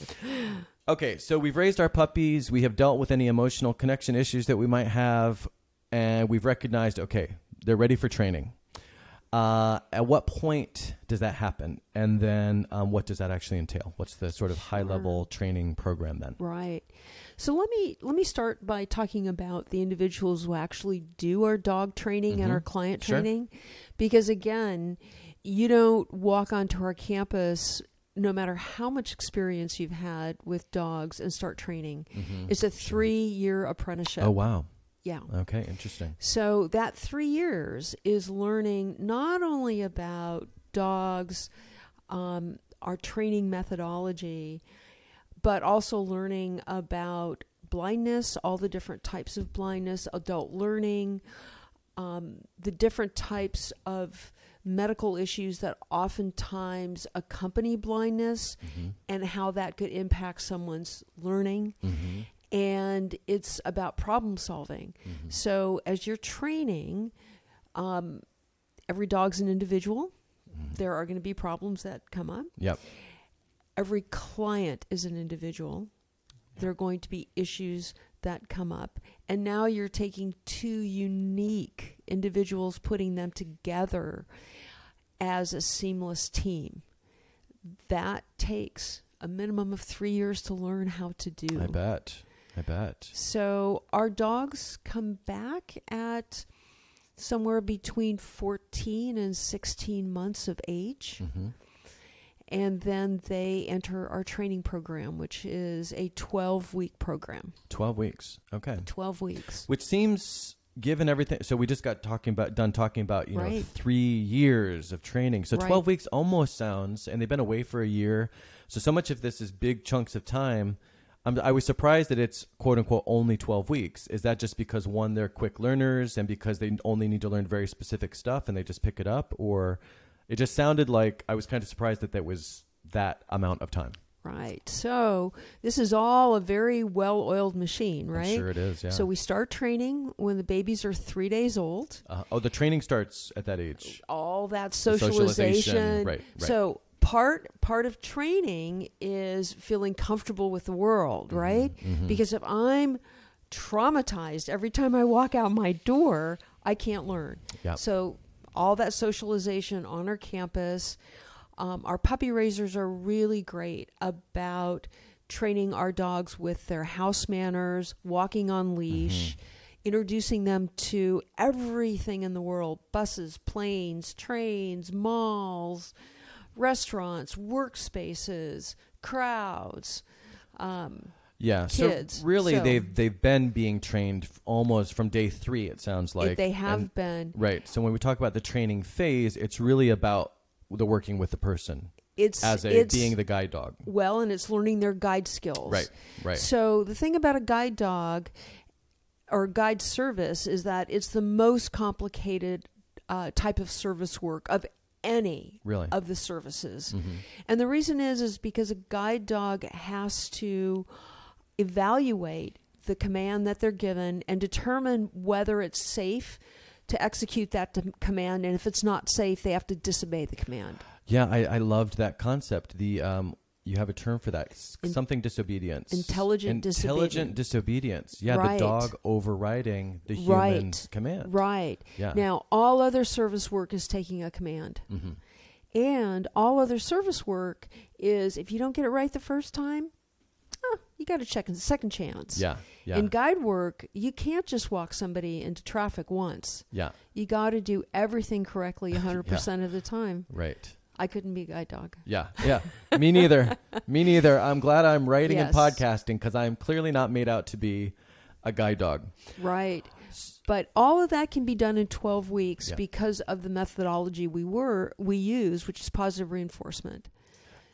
Okay, so we've raised our puppies. We have dealt with any emotional connection issues that we might have, and we've recognized okay, they're ready for training. Uh, at what point does that happen, and then um, what does that actually entail? What's the sort of high level training program then? Right. So let me let me start by talking about the individuals who actually do our dog training and Mhm. our client Sure. training because again, you don't walk onto our campus no matter how much experience you've had with dogs and start training. Mhm. It's a 3-year apprenticeship. Oh wow. Yeah. Okay, interesting. So that three years is learning not only about dogs, um, our training methodology, but also learning about blindness, all the different types of blindness, adult learning, um, the different types of medical issues that oftentimes accompany blindness Mm-hmm. and how that could impact someone's learning Mm-hmm. And it's about problem solving. Mm-hmm. So as you're training, um, every dog's an individual. Mm-hmm. There are going to be problems that come up. Yep. Every client is an individual. There are going to be issues that come up. And now you're taking two unique individuals, putting them together as a seamless team. That takes a minimum of three years to learn how to do. I bet. I bet. So our dogs come back at somewhere between 14 and 16 months of age. Mm-hmm. And then they enter our training program, which is a 12 week program. Twelve weeks. Okay. 12 weeks. Which seems, given everything, so we just got talking about done talking about you know three years of training. So Right. twelve weeks almost sounds, and they've been away for a year. So so much of this is big chunks of time. I'm, I was surprised that it's quote unquote only 12 weeks. Is that just because one, they're quick learners and because they only need to learn very specific stuff and they just pick it up? Or it just sounded like I was kind of surprised that that was that amount of time. Right. So this is all a very well oiled machine, right? I'm sure it is, yeah. So we start training when the babies are three days old. uh, oh, the training starts at that age. All that socialization, socialization. right, right. So part part of training is feeling comfortable with the world, Mm-hmm, right? Because if I'm traumatized every time I walk out my door, I can't learn. Yep. So all that socialization on our campus, um, our puppy raisers are really great about training our dogs with their house manners, walking on leash, introducing them to everything in the world buses, planes, trains, malls, restaurants, workspaces, crowds. Um, Yeah, kids, so really so- they've they've been being trained almost from day three. It sounds like they have And- been. right. So when we talk about the training phase, it's really about the working with the person It's as a it's, being the guide dog. well, and it's learning their guide skills. Right, right. So the thing about a guide dog or guide service is that it's the most complicated uh, type of service work of any Really? of the services. Mm-hmm. And the reason is is because a guide dog has to evaluate the command that they're given and determine whether it's safe to execute that command and if it's not safe they have to disobey the command. Yeah, I, I loved that concept. The um, you have a term for that, In- something disobedience, Intelligent intelligent disobedience. Yeah, Right. the dog overriding the Right. human's command. Right. Yeah. Now, all other service work is taking a command. hmm And all other service work is if you don't get it right the first time, oh, you got to check in a second chance. Yeah, yeah, In guide work, you can't just walk somebody into traffic once. yeah. You got to do everything correctly 100% of the time. Right. I couldn't be a guide dog. Yeah, yeah. Me neither. Me neither. I'm glad I'm writing and podcasting because I'm clearly not made out to be a guide dog. Right. But all of that can be done in 12 weeks Yeah. because of the methodology we were we use, which is positive reinforcement.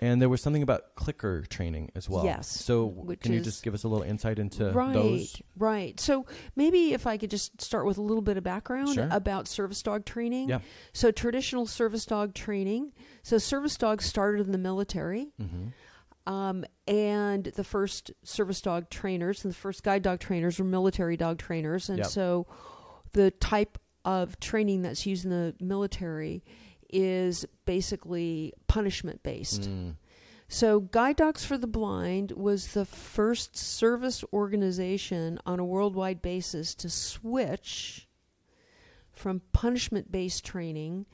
And there was something about clicker training as well. Yes, So can you just give us a little insight into right, those? Right. So maybe if I could just start with a little bit of background Sure. about service dog training. Yeah. So traditional service dog training. So service dogs started in the military. Mm-hmm. Um, and the first service dog trainers and the first guide dog trainers were military dog trainers. And Yep. so the type of training that's used in the military is basically punishment based. Mm. So, Guide Dogs for the Blind was the first service organization on a worldwide basis to switch from punishment based training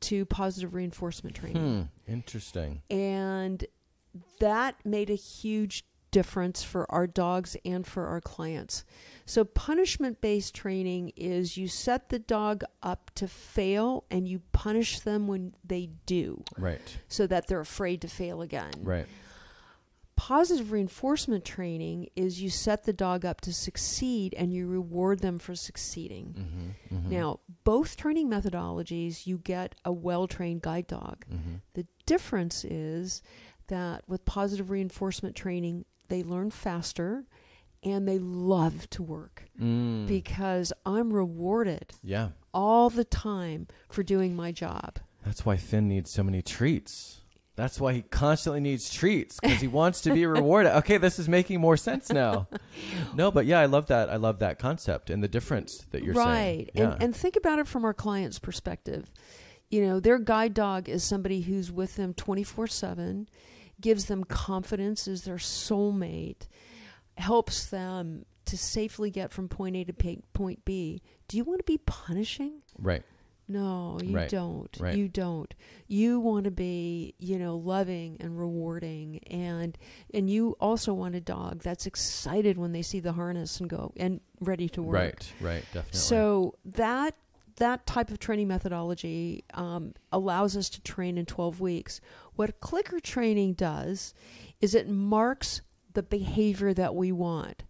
to positive reinforcement training. Hmm. Interesting. And that made a huge difference for our dogs and for our clients. So, punishment based training is you set the dog up to fail and you punish them when they do Right. so that they're afraid to fail again. Right. Positive reinforcement training is you set the dog up to succeed and you reward them for succeeding. Mm-hmm. Mm-hmm. Now, both training methodologies, you get a well trained guide dog. Mm-hmm. The difference is that with positive reinforcement training, they learn faster and they love to work Mm. because I'm rewarded yeah. all the time for doing my job. That's why Finn needs so many treats. That's why he constantly needs treats because he wants to be rewarded. Okay, this is making more sense now. No, but yeah, I love that. I love that concept and the difference that you're saying. right. Yeah. And and think about it from our client's perspective. You know, their guide dog is somebody who's with them 24/7, gives them confidence is their soulmate, helps them to safely get from point A to point B. Do you want to be punishing? right. No, you Right, don't. right. You don't. You want to be, you know, loving and rewarding and and you also want a dog that's excited when they see the harness and go and ready to work. Right. Right. Definitely. So that that type of training methodology um, allows us to train in 12 weeks. What clicker training does is it marks the behavior that we want.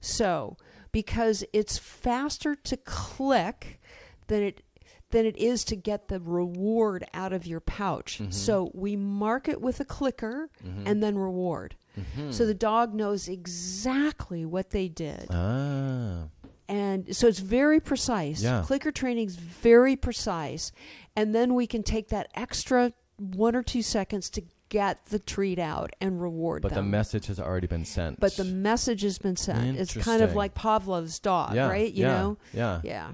So because it's faster to click than it than it is to get the reward out of your pouch. Mhm. So we mark it with a clicker Mhm. and then reward. So the dog knows exactly what they did. Ah. And so it's very precise. Yeah. Clicker training is very precise. And then we can take that extra one or two seconds to get the treat out and reward But the message has already been sent. but the message has been sent. It's kind of like Pavlov's dog, yeah, right? You yeah, know? Yeah. Yeah.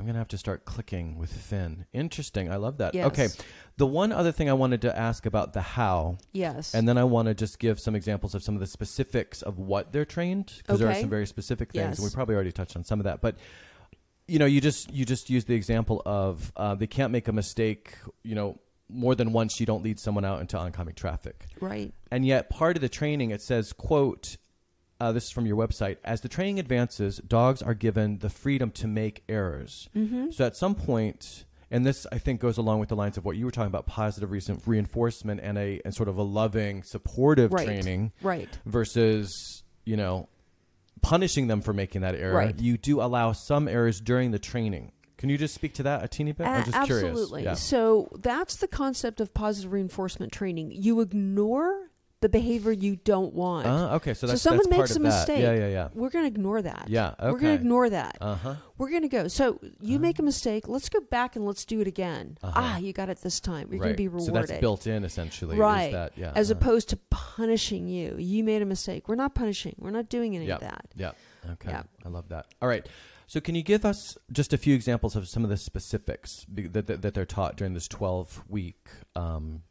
I'm gonna have to start clicking with Finn. Interesting. I love that. Yes. Okay. The one other thing I wanted to ask about the how, Yes. and then I want to just give some examples of some of the specifics of what they're trained because there are some very specific things, and we probably already touched on some of that. But you know, you just you just use the example of uh, they can't make a mistake. You know, more than once you don't lead someone out into oncoming traffic. right. And yet, part of the training, it says, quote, uh, this is from your website, as the training advances, dogs are given the freedom to make errors. Mm-hmm. So at some point, and this I think goes along with the lines of what you were talking about, positive recent reinforcement and a and sort of a loving, supportive Right. training Right. versus, you know, punishing them for making that error. Right. You do allow some errors during the training. Can you just speak to that a teeny bit? I'm just absolutely. curious. So that's the concept of positive reinforcement training. You ignore the behavior you don't want. Uh, okay, so So someone makes a mistake. Yeah, yeah, yeah. We're going to ignore that. Yeah, We're going to ignore that. Uh huh. We're going to go. So you make a mistake. Let's go back and let's do it again. Uh-huh. Ah, you got it this time. You're going to be rewarded. So that's built in essentially. Right. that- yeah. As uh-huh. opposed to punishing you. You made a mistake. We're not punishing. We're not doing any Yep. of that. Yeah. Okay. Yep. I love that. All right. So can you give us just a few examples of some of the specifics that, that, that they're taught during this 12 week um,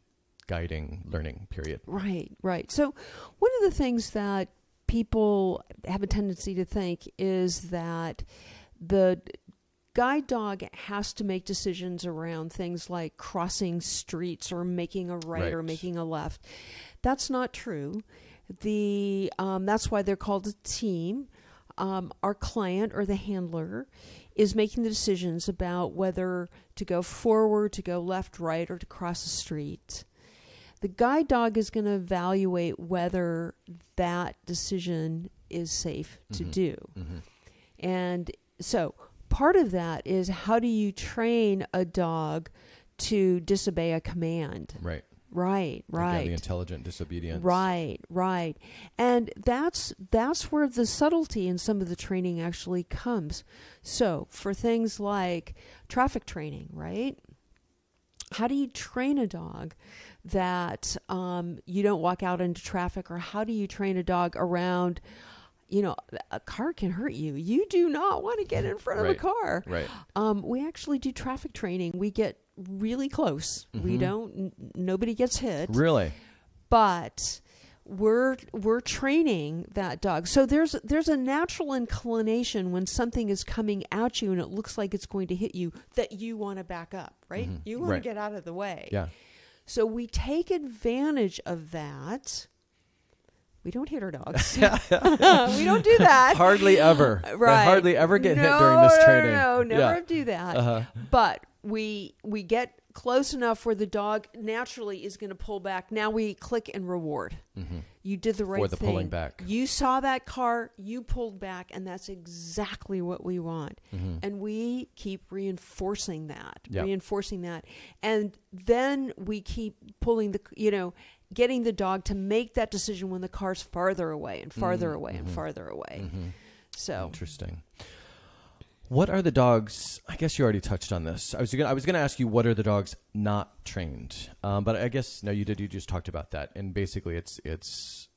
guiding learning period? Right, right. So, one of the things that people have a tendency to think is that the guide dog has to make decisions around things like crossing streets or making a right, or making a left. That's not true. The um, that's why they're called a team. Um, our client or the handler is making the decisions about whether to go forward, to go left, right, or to cross the street. The guide dog is going to evaluate whether that decision is safe to Mhm. do. Mm-hmm. And so part of that is how do you train a dog to disobey a command? Right. Right, Again, the right. intelligent disobedience. Right, right. And that's that's where the subtlety in some of the training actually comes. So, for things like traffic training, right? How do you train a dog that um, you don't walk out into traffic, or how do you train a dog around? You know, a car can hurt you. You do not want to get in front of Right. a car. Right. Um, we actually do traffic training. We get really close. We Mhm. don't. N- nobody gets hit Really? but we're we're training that dog. So there's there's a natural inclination when something is coming at you and it looks like it's going to hit you that you want to back up, right? Mhm. You want Right. to get out of the way. Yeah. So we take advantage of that. We don't hit our dogs. we don't do that. Hardly ever. They Right. hardly ever get hit during this no, training. No, no, never Yeah. do that. Uh-huh. But we we get close enough where the dog naturally is going to pull back. Now we click and reward. Mhm. You did the right thing. With the thing. pulling back. You saw that car, you pulled back, and that's exactly what we want. Mhm. And we keep reinforcing that, Yep. reinforcing that. And then we keep pulling the, you know, getting the dog to make that decision when the car's farther away and farther Mhm, away and mhm. farther away. Mhm. So, Interesting. What are the dogs? I guess you already touched on this. I was gonna, I was going to ask you what are the dogs not trained, um, but I guess no, you did. You just talked about that, and basically, it's it's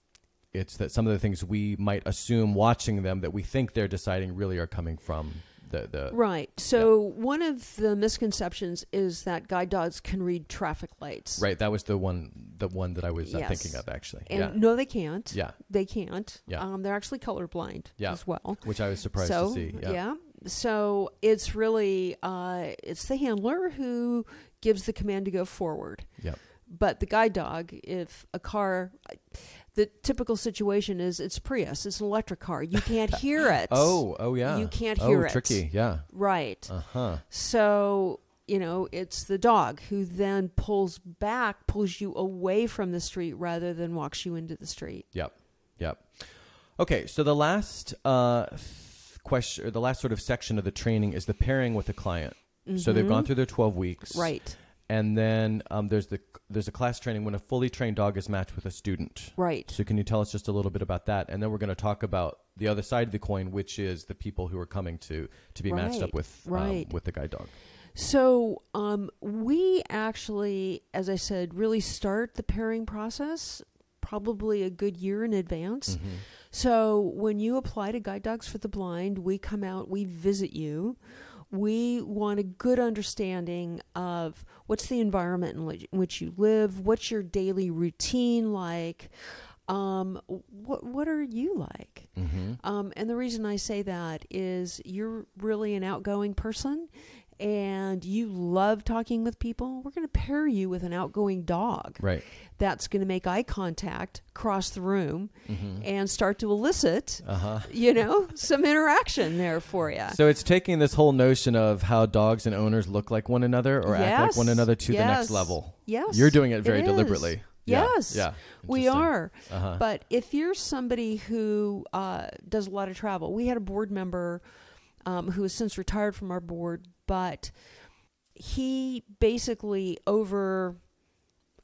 it's that some of the things we might assume watching them that we think they're deciding really are coming from the the right. So, one of the misconceptions is that guide dogs can read traffic lights. right. That was the one the one that I was uh, Yes. thinking of actually. And yeah, no, they can't. yeah, They can't. Yeah. Um, they're actually colorblind Yeah. as well. which I was surprised so, to see. Yeah. So it's really uh, it's the handler who gives the command to go forward. Yep. But the guide dog, if a car, the typical situation is it's Prius, it's an electric car. You can't hear it. Oh, oh yeah. You can't oh, hear it. tricky. Yeah. Right. Uh huh. So, you know, it's the dog who then pulls back, pulls you away from the street rather than walks you into the street. Yep. Yep. Okay, so the last uh, question, or the last sort of section of the training is the pairing with the client. So they've Mhm. gone through their 12 weeks. Right. And then um, there's the there's a class training when a fully trained dog is matched with a student. Right. So can you tell us just a little bit about that, and then we're going to talk about the other side of the coin, which is the people who are coming to to be matched up with um, with the guide dog. So um, we actually, as I said, really start the pairing process probably a good year in advance. Mm-hmm. So when you apply to Guide Dogs for the Blind, we come out, we visit you. We want a good understanding of what's the environment in which, in which you live, what's your daily routine like, um, what what are you like? Mm-hmm. Um, and the reason I say that is you're really an outgoing person and you love talking with people. We're going to pair you with an outgoing dog Right. that's going to make eye contact, cross the room, Mm-hmm. and start to elicit, Uh huh. you know, some interaction there for you. So it's taking this whole notion of how dogs and owners look like one another or act like one another to the next level. Yes. You're doing it very is. deliberately. Yeah, Yes. Yeah. We are. Uh-huh. But if you're somebody who uh, does a lot of travel, we had a board member um, who has since retired from our board, but he basically over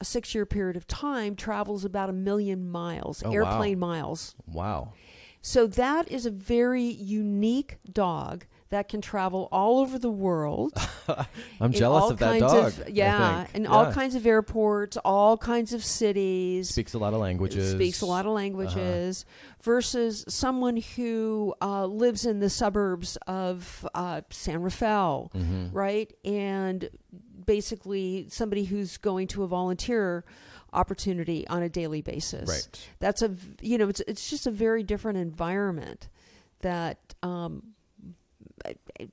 a six year period of time travels about a million miles, Oh, wow. airplane miles. Wow. So that is a very unique dog that can travel all over the world. I'm jealous of that dog. Of, yeah, in all kinds of airports, all kinds of cities. Speaks a lot of languages. Speaks a lot of languages versus someone who uh, lives in the suburbs of uh, San Rafael, Mhm. right? And basically somebody who's going to a volunteer opportunity on a daily basis. Right. That's a you know it's it's just a very different environment that um,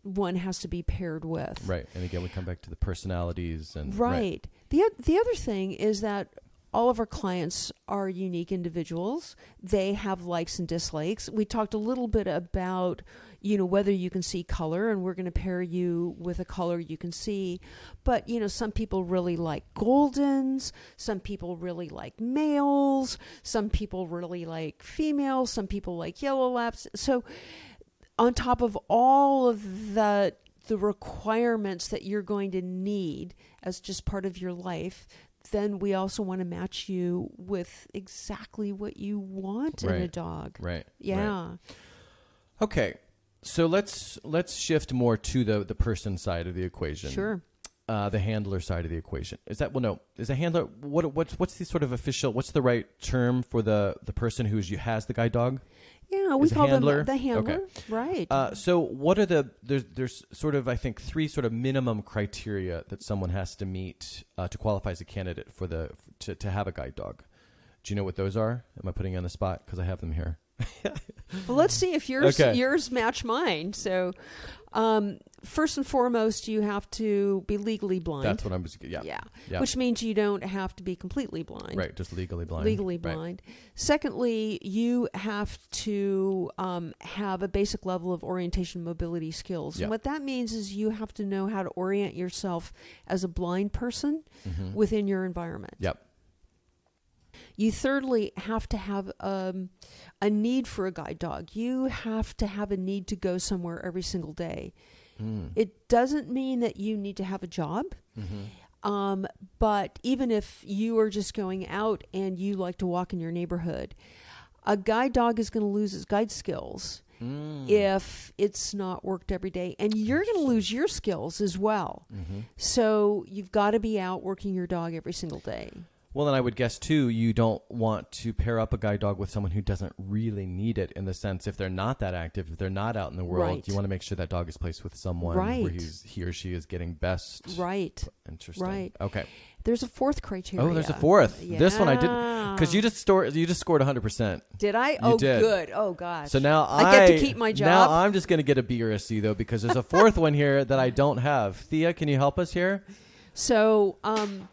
one has to be paired with. Right. And again, we come back to the personalities and Right. The the other thing is that all of our clients are unique individuals. They have likes and dislikes. We talked a little bit about, you know, whether you can see color and we're going to pair you with a color you can see. But, you know, some people really like goldens, some people really like males, some people really like females, some people like yellow labs. So on top of all of the the requirements that you're going to need as just part of your life then we also want to match you with exactly what you want in a dog Right. Right. yeah Right. Okay. So let's let's shift more to the the person side of the equation. sure Uh, the handler side of the equation. Is that well? No. Is a handler what? What's what's the sort of official? What's the right term for the the person who has the guide dog? yeah we Is call handler? them the handler Okay. right Uh, so what are the there's there's sort of I think three sort of minimum criteria that someone has to meet uh, to qualify as a candidate for the to to have a guide dog. Do you know what those are? Am I putting you on the spot because I have them here? well let's see if yours Okay. yours match mine so um, first and foremost you have to be legally blind That's what I'm yeah yeah. yeah. which means you don't have to be completely blind right just legally blind legally Right. blind. Secondly, you have to um, have a basic level of orientation mobility skills. Yeah. And what that means is you have to know how to orient yourself as a blind person Mhm. within your environment. Yep. You thirdly have to have um, a need for a guide dog. You have to have a need to go somewhere every single day. Mm. It doesn't mean that you need to have a job. Mhm. Um, but even if you are just going out and you like to walk in your neighborhood, a guide dog is going to lose its guide skills Mm. if it's not worked every day. And you're going to lose your skills as well. Mhm. So you've got to be out working your dog every single day. Well, then I would guess too, you don't want to pair up a guide dog with someone who doesn't really need it. In the sense, if they're not that active, if they're not out in the world, Right. you want to make sure that dog is placed with someone where he's he or she is getting best. Right. Interesting. Right. Okay. There's a fourth criteria. Oh, there's a fourth. This one I didn't because you just store you just scored 100. percent Did I? oh, did. good. Oh, gosh. So now I, I get to keep my job. Now. I'm just going to get a B or a C though because there's a fourth one here that I don't have. Thea, can you help us here? So, um,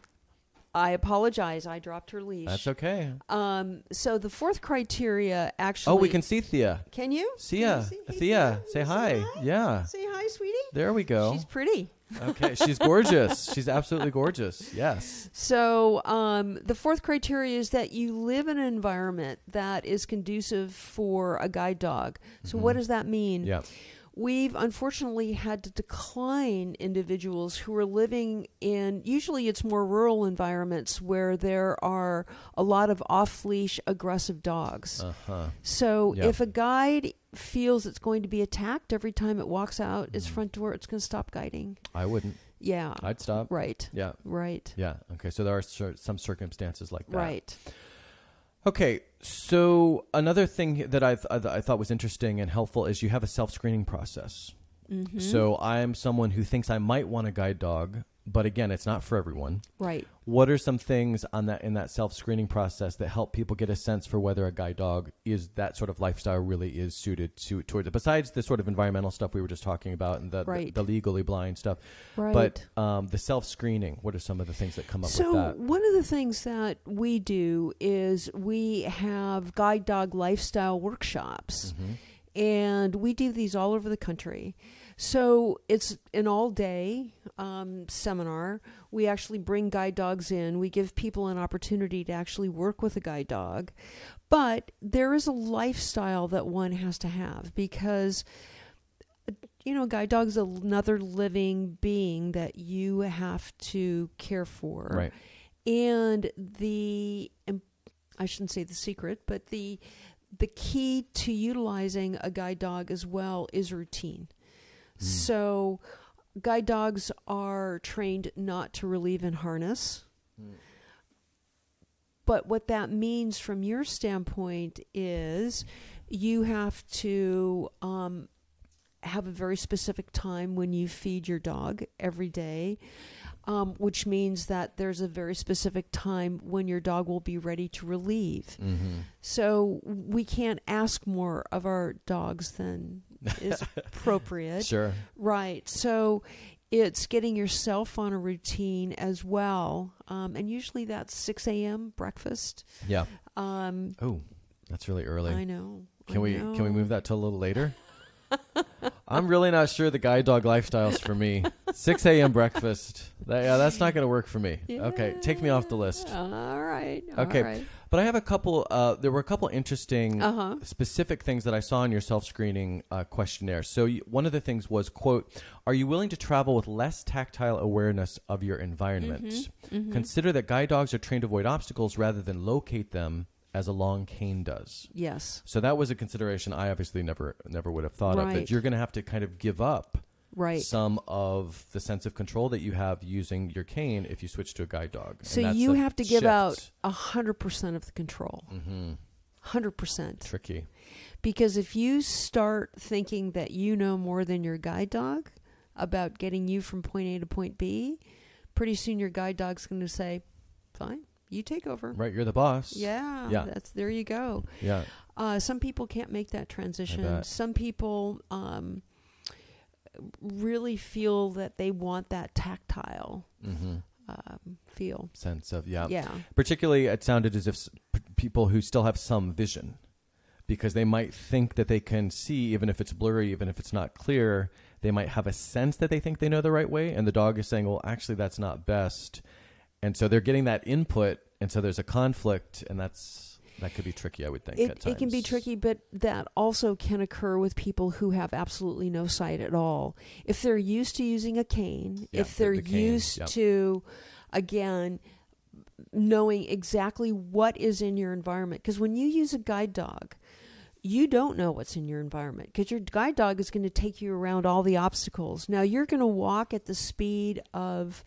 I apologize. I dropped her leash. That's okay. Um, so the fourth criteria actually. Oh, we can see Thea. Can you? See Can you see- hey, Thea, say Say hi. Yeah. Say hi, sweetie. There we go. She's pretty. Okay, she's gorgeous. she's absolutely gorgeous. Yes. So um, the fourth criteria is that you live in an environment that is conducive for a guide dog. So what Mhm. does that mean? Yeah. We've unfortunately had to decline individuals who are living in usually it's more rural environments where there are a lot of off-leash aggressive dogs. Uh-huh. So if a guide feels it's going to be attacked every time it walks out its Mm. front door, it's going to stop guiding. I wouldn't. Yeah. I'd stop. right. Yeah. Right. Yeah. Okay. So there are some circumstances like that. Right. Okay, so another thing that I've, I, I thought was interesting and helpful is you have a self screening process. Mhm. So I'm someone who thinks I might want a guide dog, but again, it's not for everyone. right. What are some things on that in that self screening process that help people get a sense for whether a guide dog is that sort of lifestyle really is suited to towards it? Besides the sort of environmental stuff we were just talking about and the Right. the, the legally blind stuff, Right. but um, the self screening. What are some of the things that come up so with that? one of the things that we do is we have guide dog lifestyle workshops Mhm. and we do these all over the country so it's an all day um, seminar we actually bring guide dogs in we give people an opportunity to actually work with a guide dog but there is a lifestyle that one has to have because you know guide dog's are another living being that you have to care for Right. and the I shouldn't say the secret, but the the key to utilizing a guide dog as well is routine. Mm. So guide dogs are trained not to relieve in harness. Mm. But what that means from your standpoint is you have to um, have a very specific time when you feed your dog every day, um, which means that there's a very specific time when your dog will be ready to relieve. Mhm. So we can't ask more of our dogs than is appropriate. Sure. Right. So it's getting yourself on a routine as well. Um, and usually that's 6 a.m. breakfast. Yeah. Um, Oh, that's really early. I know. Can I we can we move that to a little later? I'm really not sure the guide dog lifestyle's for me. 6 a.m. breakfast. That, yeah, that's not going to work for me. Okay, take me off the list. All right. Okay. But I have a couple. Uh, there were a couple interesting Uh huh. specific things that I saw in your self-screening uh, questionnaire. So you, one of the things was, "quote Are you willing to travel with less tactile awareness of your environment? Mm-hmm. Consider that guide dogs are trained to avoid obstacles rather than locate them, as a long cane does." Yes. So that was a consideration I obviously never never would have thought of that you're going to have to kind of give up Right. some of the sense of control that you have using your cane if you switch to a guide dog. And So you have to give shift. out a hundred percent of the control. Mhm. Hundred percent. tricky. Because if you start thinking that you know more than your guide dog about getting you from point A to point B, pretty soon your guide dog's going to say, "Fine, you take over." Right, you're the boss. Yeah, Yeah. That's there you go. Yeah. Uh, some people can't make that transition. Some people um, really feel that they want that tactile hmm um, feel. Sense of yeah. Yeah. Particularly, it sounded as if s- p- people who still have some vision, because they might think that they can see, even if it's blurry, even if it's not clear, they might have a sense that they think they know the right way, and the dog is saying, "Well, actually, that's not best," and so they're getting that input, and so there's a conflict, and that's that could be tricky. I would think. It, it can be tricky, but that also can occur with people who have absolutely no sight at all. If they're used to using a cane, Yeah, if they're the cane, used yep. to, again, knowing exactly what is in your environment. Because when you use a guide dog, you don't know what's in your environment because your guide dog is going to take you around all the obstacles. Now, you're going to walk at the speed of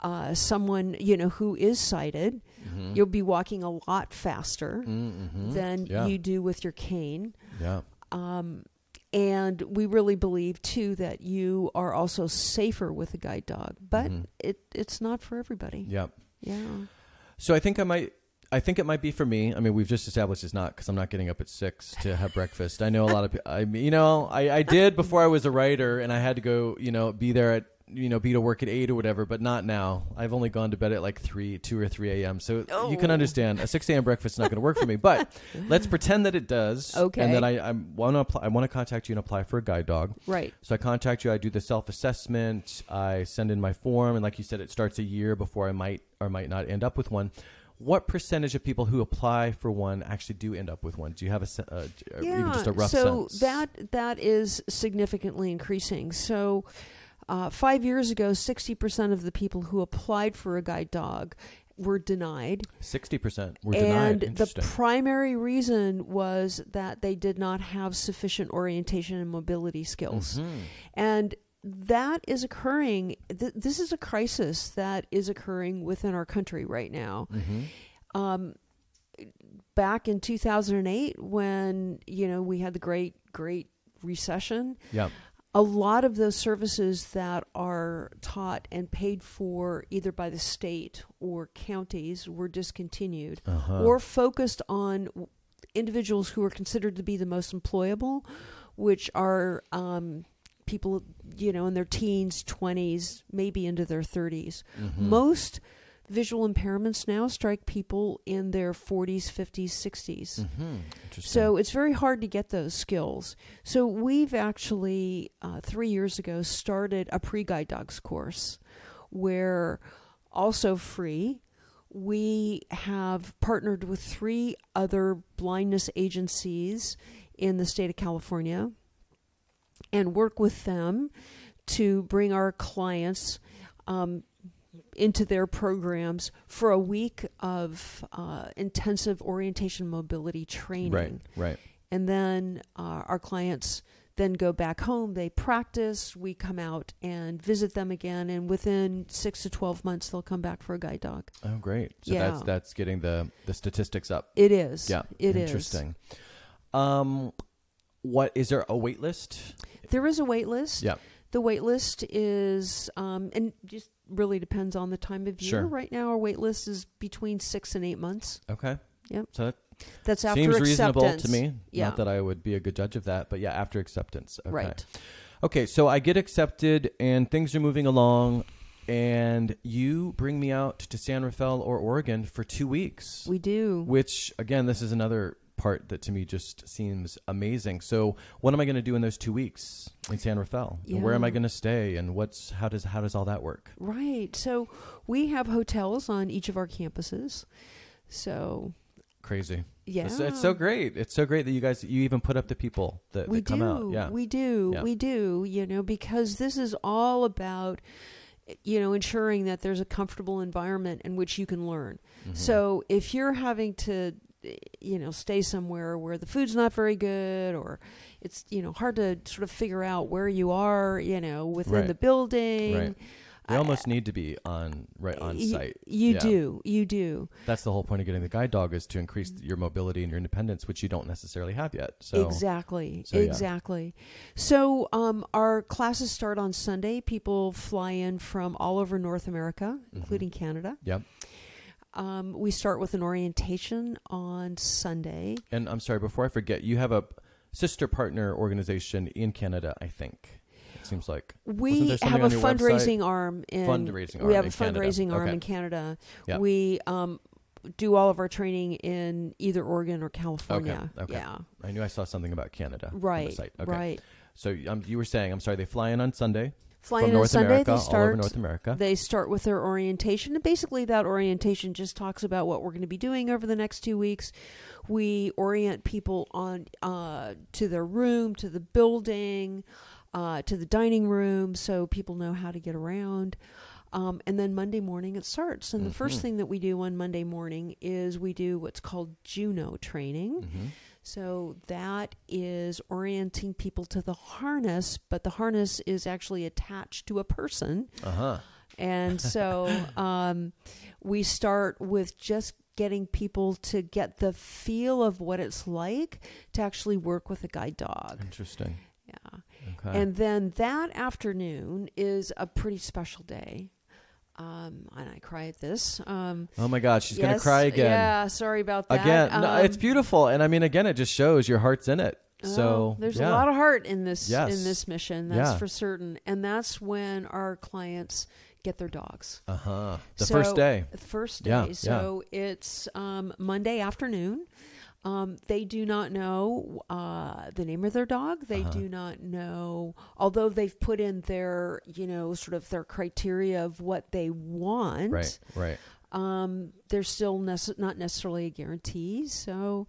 uh, someone, you know, who is sighted. Mhm. You'll be walking a lot faster Mm-hmm. than Yeah. you do with your cane. Yeah. Um, and we really believe too that you are also safer with a guide dog, but Mhm. it it's not for everybody. Yeah. Yeah. So I think I might. I think it might be for me. I mean, we've just established it's not because I'm not getting up at six to have breakfast. I know a lot of people. I mean, you know, I, I did before I was a writer, and I had to go, you know, be there at you know, be to work at eight or whatever, but not now. I've only gone to bed at like three, two or three a.m. So you can Oh. understand a six a.m. breakfast is not going to work for me. But let's pretend that it does. Okay. And then I, I want to apply. I want to contact you and apply for a guide dog. Right. So I contact you. I do the self assessment. I send in my form, and like you said, it starts a year before I might or might not end up with one. what percentage of people who apply for one actually do end up with one? Do you have a uh, or even just a rough so sense? that that is significantly increasing. So. Uh, five years ago, 60% of the people who applied for a guide dog were denied. sixty percent were denied. and the primary reason was that they did not have sufficient orientation and mobility skills. Mhm. And that is occurring. Th- this is a crisis that is occurring within our country right now. Mhm. Um, back in 2008, when you know we had the great, great recession, Yeah. A lot of those services that are taught and paid for either by the state or counties were discontinued Uh-huh. or focused on individuals who are considered to be the most employable, which are um, people, you know, in their teens, 20s, maybe into their 30s. Mhm. Most visual impairments now strike people in their 40s, 50s, 60s. Mhm. So it's very hard to get those skills. So we've actually, uh, three years ago, started a pre guide dogs course where also free. We have partnered with three other blindness agencies in the state of California and work with them to bring our clients um, into their programs for a week of uh, intensive orientation mobility training. right, right. And then uh, our clients then go back home, they practice, we come out and visit them again, and within six to 12 months, they'll come back for a guide dog. Oh, great. So Yeah. that's that's getting the the statistics up. It is. Yeah. It is. Interesting. Um, what is there a wait list? There is a wait list. Yeah. The wait list is, um, and just really depends on the time of year. Sure. Right now, our wait list is between six and eight months. Okay. Yep. So that That's after seems acceptance. reasonable to me. Yeah. Not that I would be a good judge of that, but yeah, after acceptance. Okay. Right. Okay, so I get accepted and things are moving along and you bring me out to San Rafael or Oregon for 2 weeks. We do. which again, this is another part that to me just seems amazing. So, what am I going to do in those 2 weeks in San Rafael? And where am I going to stay and what's how does how does all that work? Right. So we have hotels on each of our campuses. So Crazy. yeah, It's, it's so great. It's so great that you guys you even put up the people that, we that come do. out. Yeah. We do. Yeah. We do. You know, because this is all about you know ensuring that there's a comfortable environment in which you can learn. Mhm. So if you're having to you know stay somewhere where the food's not very good or it's you know hard to sort of figure out where you are you know within Right. the building Right. They almost need to be on right on site. you Yeah. do you do That's the whole point of getting the guide dog is to increase your mobility and your independence, which you don't necessarily have yet. So exactly so, yeah. exactly so um, our classes start on sunday people fly in from all over north america Mm-hmm. including canada Yep. Um, we start with an orientation on sunday And I'm sorry, before I forget, you have a sister partner organization in Canada, I think. It seems like. We have a your website? fundraising arm in Fundraising we have a Canada. fundraising arm Okay. in canada we um, do all of our training in either oregon or california okay. yeah I knew I saw something about Canada. on the right site. Okay. right So um, you were saying, I'm sorry, they fly in on Sunday flying on sunday America, they all start over North America. They start with their orientation, and basically, that orientation just talks about what we're going to be doing over the next two weeks. We orient people on uh, to their room, to the building, uh, to the dining room, so people know how to get around. Um, and then Monday morning it starts. And the first Mhm. thing that we do on Monday morning is we do what's called Juno training. hmm So that is orienting people to the harness, but the harness is actually attached to a person. Uh huh. And so um, we start with just getting people to get the feel of what it's like to actually work with a guide dog. Interesting. Yeah. Okay. And then that afternoon is a pretty special day. Um, and I cry at this. Um, oh my God, she's gonna cry again. Yeah, sorry about that. Again, no, Um, it's beautiful, and I mean, again, it just shows your heart's in it. Oh, So there's yeah. a lot of heart in this Yes. in this mission. That's Yeah. for certain. And that's when our clients get their dogs. Uh huh. The So- first day. The first Yeah, day. So it's um, Monday afternoon. Um, they do not know uh, the name of their dog. They Uh-huh. do not know, although they've put in their, you know, sort of their criteria of what they want. Right. Right. Um, there's still nece- not necessarily a guarantee, so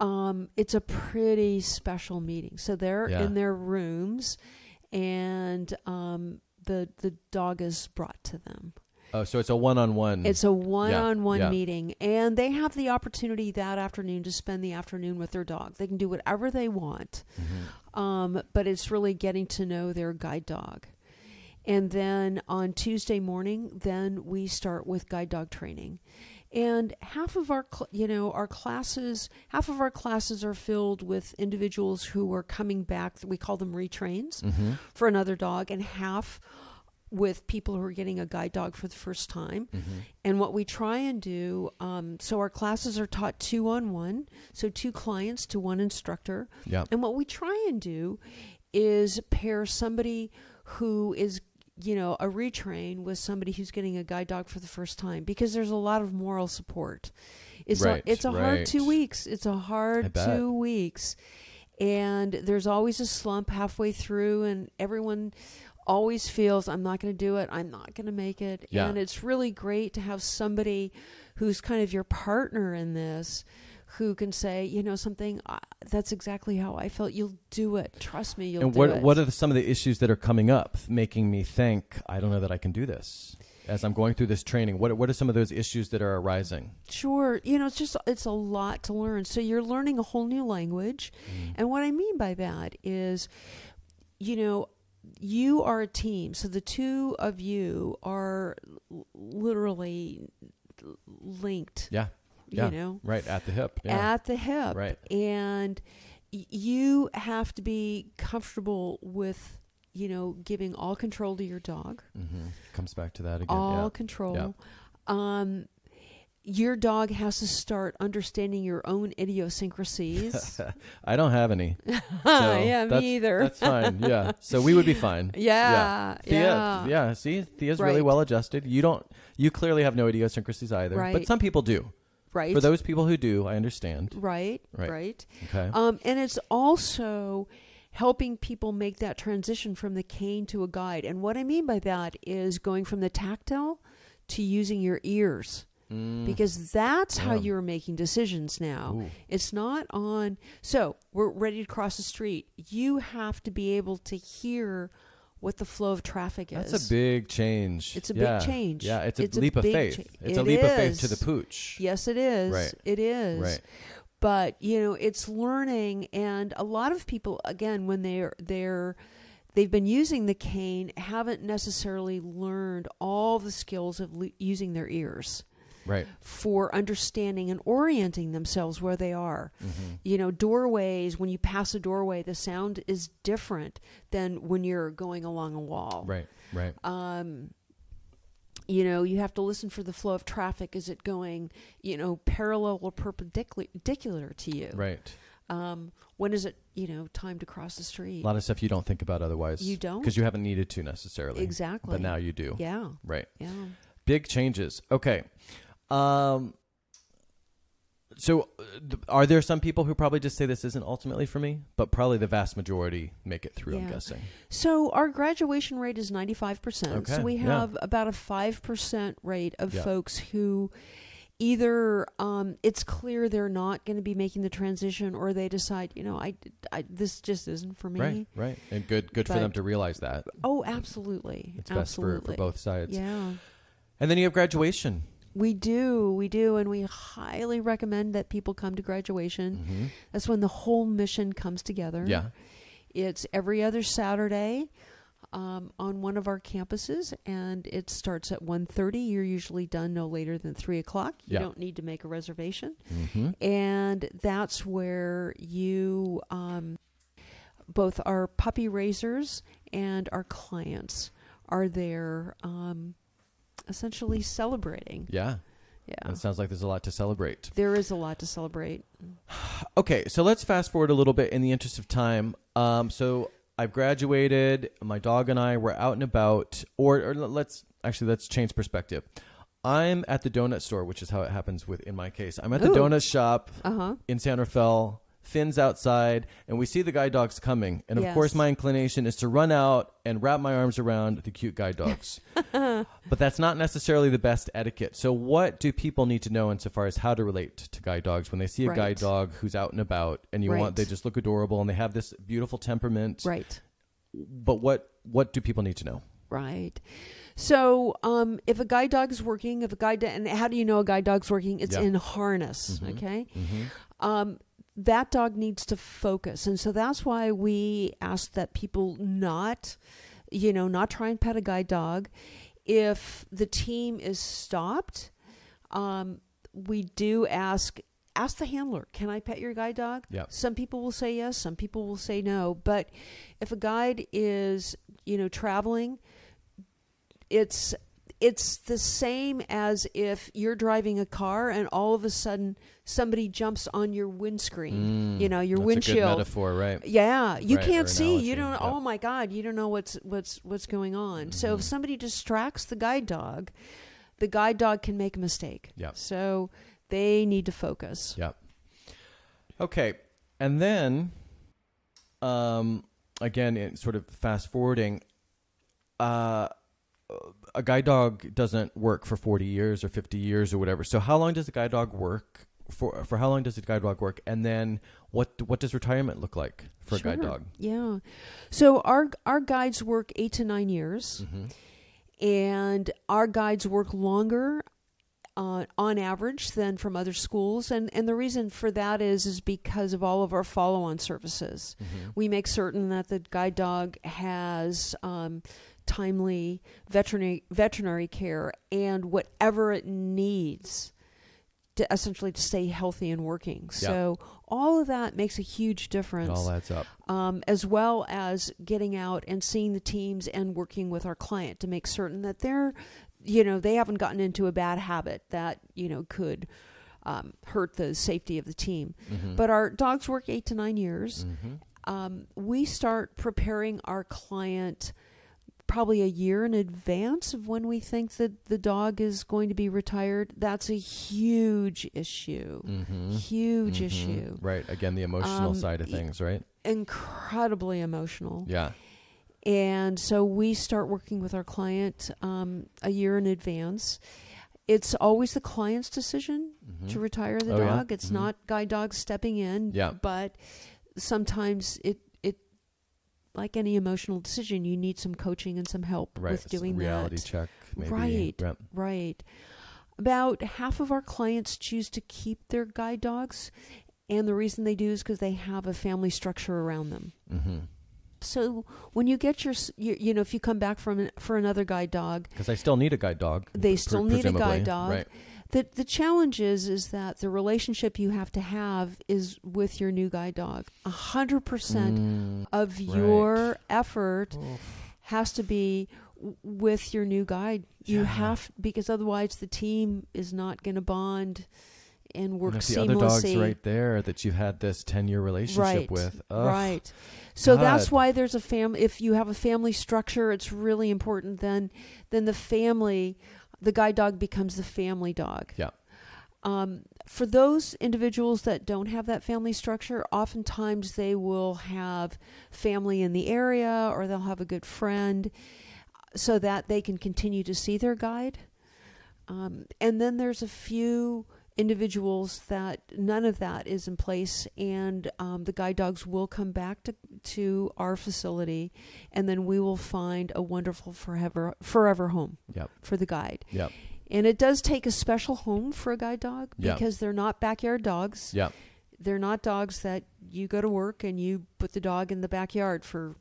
um, it's a pretty special meeting. So they're Yeah. in their rooms, and um, the the dog is brought to them. Oh, so it's a one-on-one. It's a one-on-one yeah. meeting, and they have the opportunity that afternoon to spend the afternoon with their dog. They can do whatever they want, Mhm. um, but it's really getting to know their guide dog. And then on Tuesday morning, then we start with guide dog training. And half of our, cl- you know, our classes, half of our classes are filled with individuals who are coming back. We call them retrains Mhm. for another dog, and half with people who are getting a guide dog for the first time. Mhm. And what we try and do, um, so our classes are taught two on one, so two clients to one instructor. Yeah. And what we try and do is pair somebody who is, you know, a retrain with somebody who's getting a guide dog for the first time because there's a lot of moral support. It's Right, a, it's a hard right. two weeks. It's a hard two weeks. And there's always a slump halfway through and everyone always feels I'm not going to do it. I'm not going to make it. Yeah. And it's really great to have somebody who's kind of your partner in this who can say, you know, something uh, that's exactly how I felt. You'll do it. Trust me, you'll and do what what are the, some of the issues that are coming up, making me think I don't know that I can do this as I'm going through this training? What what are some of those issues that are arising? Sure. You know, it's just it's a lot to learn. So you're learning a whole new language. And what I mean by that is you know, you are a team. So the two of you are literally linked, Yeah, yeah, you know, right at the hip. Yeah, at the hip. right. And y- you have to be comfortable with, you know, giving all control to your dog. hmm Comes back to that again. all control. Um, your dog has to start understanding your own idiosyncrasies. I don't have any. So yeah, me either. That's fine. Yeah. So we would be fine. yeah, Thea, yeah, yeah. See, Thea's really well adjusted. You don't. You clearly have no idiosyncrasies either. Right. But some people do. right, For those people who do, I understand. right, Right. right. Okay. Um, and it's also helping people make that transition from the cane to a guide. And what I mean by that is going from the tactile to using your ears. Mm. Because that's how Yeah. you're making decisions now. Ooh. It's not on. So we're ready to cross the street. You have to be able to hear what the flow of traffic is. That's a big change. It's a Yeah. big change. Yeah, it's a It's a leap of faith. cha- It's a It leap of faith to the pooch. Yes, it is. Right. It is. Right. But you know, it's learning, and a lot of people, again, when they're they're they've been using the cane, haven't necessarily learned all the skills of l- using their ears Right. for understanding and orienting themselves where they are. Mhm. You know, doorways, when you pass a doorway, the sound is different than when you're going along a wall. Right. Right. Um, you know, you have to listen for the flow of traffic. Is it going, you know, parallel or perpendicular to you? Right. Um, when is it, you know, time to cross the street A lot of stuff you don't think about otherwise. You don't? because you haven't needed to necessarily. Exactly. But now you do. Yeah, Right. yeah. Big changes. Okay. Um. So, uh, are there some people who probably just say this isn't ultimately for me, but probably the vast majority make it through? I'm guessing. So our graduation rate is 95%. Okay, So we yeah. have about a 5% rate of Yeah. folks who either um, it's clear they're not going to be making the transition or they decide, you know, I, I this just isn't for me. Right. Right. And good. Good for them to realize that Oh, absolutely. it's best for, for both sides. Yeah. And then you have graduation. We do, we do, and we highly recommend that people come to graduation. hmm That's when the whole mission comes together. Yeah. It's every other Saturday um, on one of our campuses, and it starts at 1.30. You're usually done no later than 3 o'clock. You Yeah. don't need to make a reservation. hmm And that's where you, um, both our puppy raisers and our clients are there um, essentially celebrating. Yeah. Yeah. It sounds like there's a lot to celebrate. There is a lot to celebrate. Okay, so let's fast forward a little bit in the interest of time. Um, so I've graduated. My dog and I were out and about, or, or let's actually let's change perspective. I'm at the donut store, which is how it happens with in my case. I'm at the Ooh. donut shop Uh huh. in San Rafael, Finn's outside, and we see the guide dogs coming. And of Yes. course, my inclination is to run out and wrap my arms around the cute guide dogs. but that's not necessarily the best etiquette. So, what do people need to know insofar as how to relate to guide dogs when they see a Right. guide dog who's out and about, and you Right. want they just look adorable and they have this beautiful temperament? Right. But what what do people need to know? Right. So, um, if a guide dog is working, if a guide, do- and how do you know a guide dog's working? It's Yeah. in harness. Mhm. Okay. Mm-hmm. Um, that dog needs to focus, and so that's why we ask that people not, you know, not try and pet a guide dog. If the team is stopped, um, we do ask ask the handler, "Can I pet your guide dog?" Yeah. Some people will say yes, some people will say no. But if a guide is, you know, traveling, it's it's the same as if you're driving a car and all of a sudden somebody jumps on your windscreen. you know, your Mm, That's A good windshield. metaphor, right? Yeah, you Right, can't see. You don't. yeah. Oh my God, you don't know what's what's what's going on. So if Mhm. somebody distracts the guide dog, the guide dog can make a mistake. Yeah. So they need to focus. Yeah. Okay, and then, um, again, in sort of fast forwarding, uh, a guide dog doesn't work for forty years or fifty years or whatever. So how long does a guide dog work? For for how long does a guide dog work? And then what what does retirement look like for a guide dog? Yeah. So our our guides work eight to nine years, Mm-hmm. and our guides work longer. Uh, on average than from other schools and and the reason for that is is because of all of our follow-on services Mm-hmm. we make certain that the guide dog has um, timely veterinary veterinary care and whatever it needs to essentially to stay healthy and working. Yeah. So all of that makes a huge It difference, all adds up. um, as well as getting out and seeing the teams and working with our client to make certain that they're, you know, they haven't gotten into a bad habit that you know could. Um, hurt the safety of the team. Mhm. But our dogs work eight to nine years Mhm. um, we start preparing our client probably a year in advance of when we think that the dog is going to be retired. That's a huge issue. Mhm. Huge Mhm. issue. Right. Again, the emotional Um, side of things, right? Incredibly emotional. Yeah. And so we start working with our client um, a year in advance. It's always the client's decision Mhm. to retire the Oh, yeah? dog. It's Mhm. not guide dog stepping in. Yeah. But sometimes it like any emotional decision, you need some coaching and some help Right. with doing reality that. check, maybe. Right. Yep. Right. About half of our clients choose to keep their guide dogs, and the reason they do is because they have a family structure around them. Mm-hmm. So when you get your, you, you know, if you come back from for another guide dog, Because I still need a guide dog. They pre- still need a guide dog. Right. The the challenge is is that the relationship you have to have is with your new guide dog. A hundred percent Mm. of your effort has to be w- with your new guide. You Yeah. have because otherwise the team is not going to bond and work And if the other dog's right there that you've had this 10 year relationship Right, with. Ugh. Right. So that's why there's a fam if you have a family structure, it's really important then then the family the guide dog becomes the family dog. Yeah. Um, for those individuals that don't have that family structure, oftentimes they will have family in the area or they'll have a good friend so that they can continue to see their guide. Um, and then there's a few individuals that none of that is in place, and um, the guide dogs will come back to to our facility, and then we will find a wonderful forever forever home Yep. for the guide. Yep. And it does take a special home for a guide dog Yeah. because they're not backyard dogs. Yep. They're not dogs that you go to work and you put the dog in the backyard for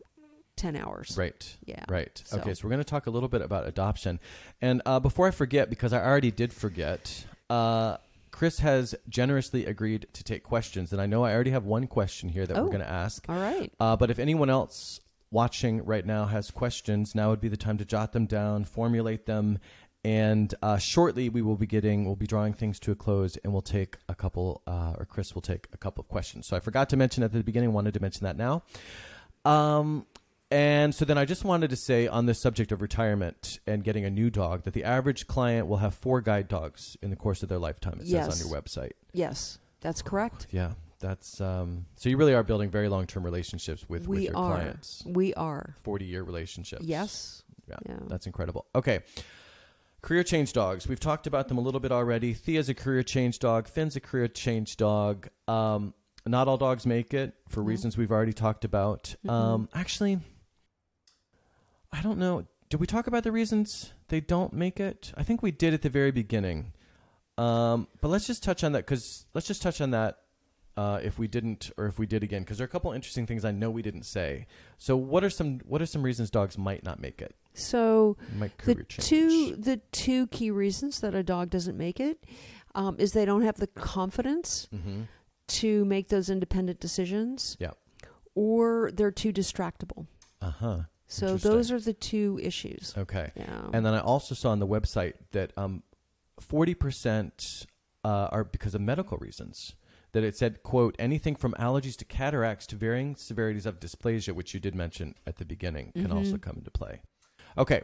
10 hours. Right. Yeah. Right. So- Okay. So we're going to talk a little bit about adoption. And uh, before I forget, because I already did forget, uh, Chris has generously agreed to take questions. And I know I already have one question here that Oh. we're going to ask. All right. Uh, but if anyone else watching right now has questions, now would be the time to jot them down, formulate them, and uh, shortly we will be getting, we'll be drawing things to a close, and we'll take a couple, uh, or Chris will take a couple of questions. So I forgot to mention at the beginning, wanted to mention that now. Um, and so then I just wanted to say on this subject of retirement and getting a new dog that the average client will have four guide dogs in the course of their lifetime. It Yes. says on your website. Yes, that's correct. Yeah, that's um, so you really are building very long term relationships with, with we your are. clients. We are. Forty year relationships. Yes. Yeah, Yeah. that's incredible. Okay. Career change dogs. We've talked about them a little bit already. Thea's a career change dog. Finn's a career change dog. Um, not all dogs make it for reasons we've already talked about. Um, actually, I don't know. Did we talk about the reasons they don't make it? I think we did at the very beginning. Um, but let's just touch on that because let's just touch on that uh, if we didn't or if we did again because there are a couple interesting things I know we didn't say. So what are some what are some reasons dogs might not make it? So the change. two the two key reasons that a dog doesn't make it um, is they don't have the confidence Mm-hmm. to make those independent decisions. Yeah. Or they're too distractible. Uh huh. So those are the two issues. Okay. Yeah. And then I also saw on the website that um, forty percent uh, are because of medical reasons. That it said, "quote Anything from allergies to cataracts to varying severities of dysplasia, which you did mention at the beginning, can also Mhm. come into play." Okay.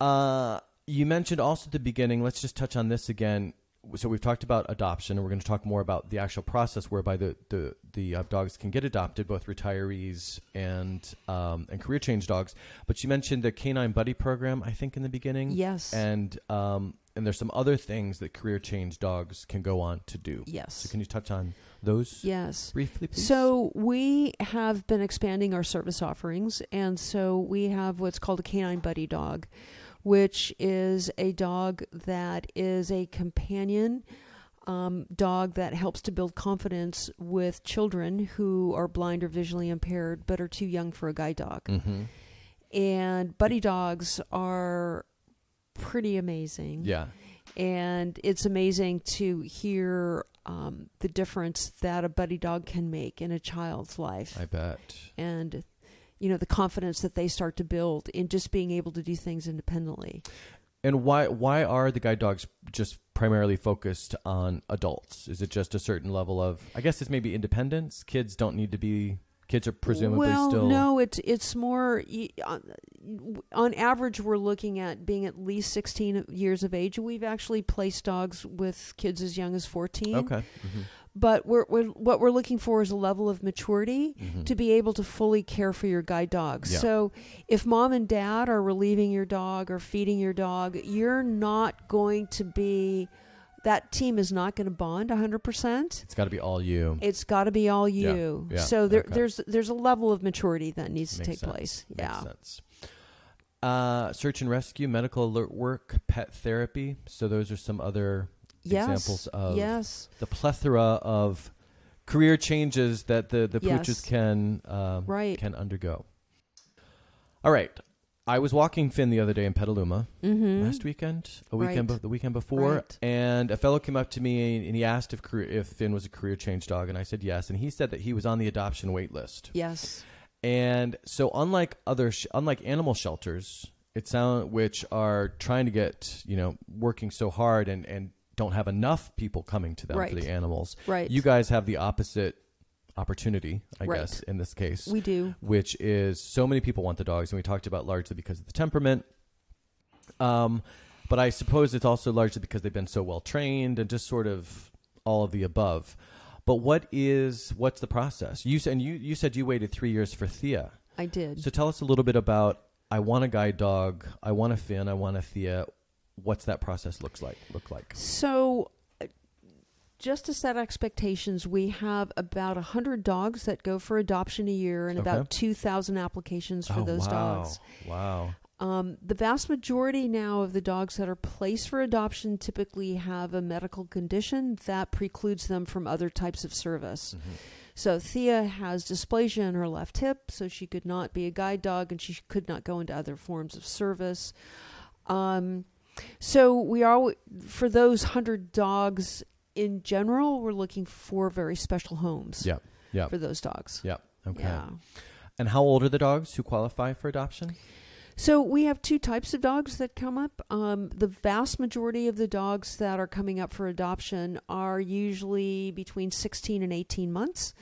Uh, you mentioned also at the beginning. Let's just touch on this again. So we've talked about adoption, and we're going to talk more about the actual process whereby the the the uh, dogs can get adopted, both retirees and um, and career change dogs. But you mentioned the canine buddy program, I think, in the beginning, yes. and um, and there's some other things that career change dogs can go on to do. yes. So can you touch on those yes. briefly, please? So we have been expanding our service offerings, and so we have what's called a canine buddy dog, which is a dog that is a companion um, dog that helps to build confidence with children who are blind or visually impaired but are too young for a guide dog. hmm And buddy dogs are pretty amazing yeah, and it's amazing to hear um, the difference that a buddy dog can make in a child's life I bet. and you know the confidence that they start to build in just being able to do things independently And why why are the guide dogs just primarily focused on adults? Is it just a certain level of? I guess it's maybe independence. Kids don't need to be. Kids are presumably well still. no it's it's more on, on average we're looking at being at least 16 years of age we've actually placed dogs with kids as young as 14 Okay. hmm but we're, we're what we're looking for is a level of maturity hmm to be able to fully care for your guide dog. Yeah. So if mom and dad are relieving your dog or feeding your dog, you're not going to be that team is not going to bond 100%. It's got to be all you. It's got to be all you. yeah, so there, okay. there's there's a level of maturity that needs to take sense. place. Makes Yeah. sense. Uh, search and rescue, medical alert work, pet therapy. So those are some other Yes. examples of yes. the plethora of career changes that the the Yes. pooches can um, Right. can undergo. All right. I was walking Finn the other day in Petaluma Mm-hmm. last weekend, a weekend, Right. be- the weekend before, Right. and a fellow came up to me and he asked if career, if Finn was a career change dog, and I said yes, and he said that he was on the adoption wait list. Yes. And so, unlike other, sh- unlike animal shelters, it sound which are trying to get you know working so hard and and don't have enough people coming to them Right. for the animals. Right. You guys have the opposite opportunity, I Right. guess, in this case, we do. which is so many people want the dogs, and we talked about largely because of the temperament. Um, but I suppose it's also largely because they've been so well trained and just sort of all of the above. But what is what's the process? You said and you you said you waited three years for Thea. I did. So tell us a little bit about I want a guide dog, I want a Finn, I want a Thea. What's that process looks like look like? So, just to set expectations, we have about 100 dogs that go for adoption a year and Okay. about 2,000 applications for oh, those wow. dogs. Wow. Um, the vast majority now of the dogs that are placed for adoption typically have a medical condition that precludes them from other types of service. Mhm. So Thea has dysplasia in her left hip, so she could not be a guide dog and she could not go into other forms of service. Um, so we are for those hundred dogs in general, we're looking for very special homes. Yeah. Yeah. For those dogs. Yeah. Okay. Yeah. And how old are the dogs who qualify for adoption? So we have two types of dogs that come up. Um, the vast majority of the dogs that are coming up for adoption are usually between 16 and 18 months.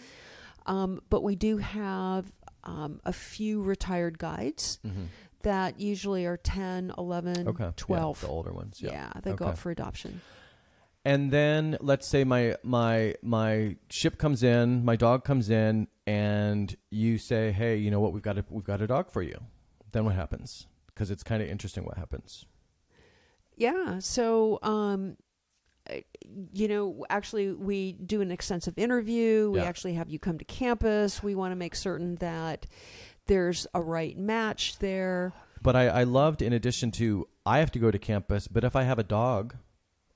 Um, but we do have um, a few retired guides Mm-hmm. That usually are 10, 11, Okay. 12. Yeah, the older ones. Yeah. Yeah, they go Okay. up for adoption. and then let's say my my my ship comes in, my dog comes in, and you say, "Hey, you know what? We've got a we've got a dog for you." Then what happens? Because it's kind of interesting what happens. Yeah. So, um, uh, you know, actually, we do an extensive interview. We Yeah. actually have you come to campus. We want to make certain that there's a right match there. But I, I loved, in addition to, I have to go to campus, but if I have a dog,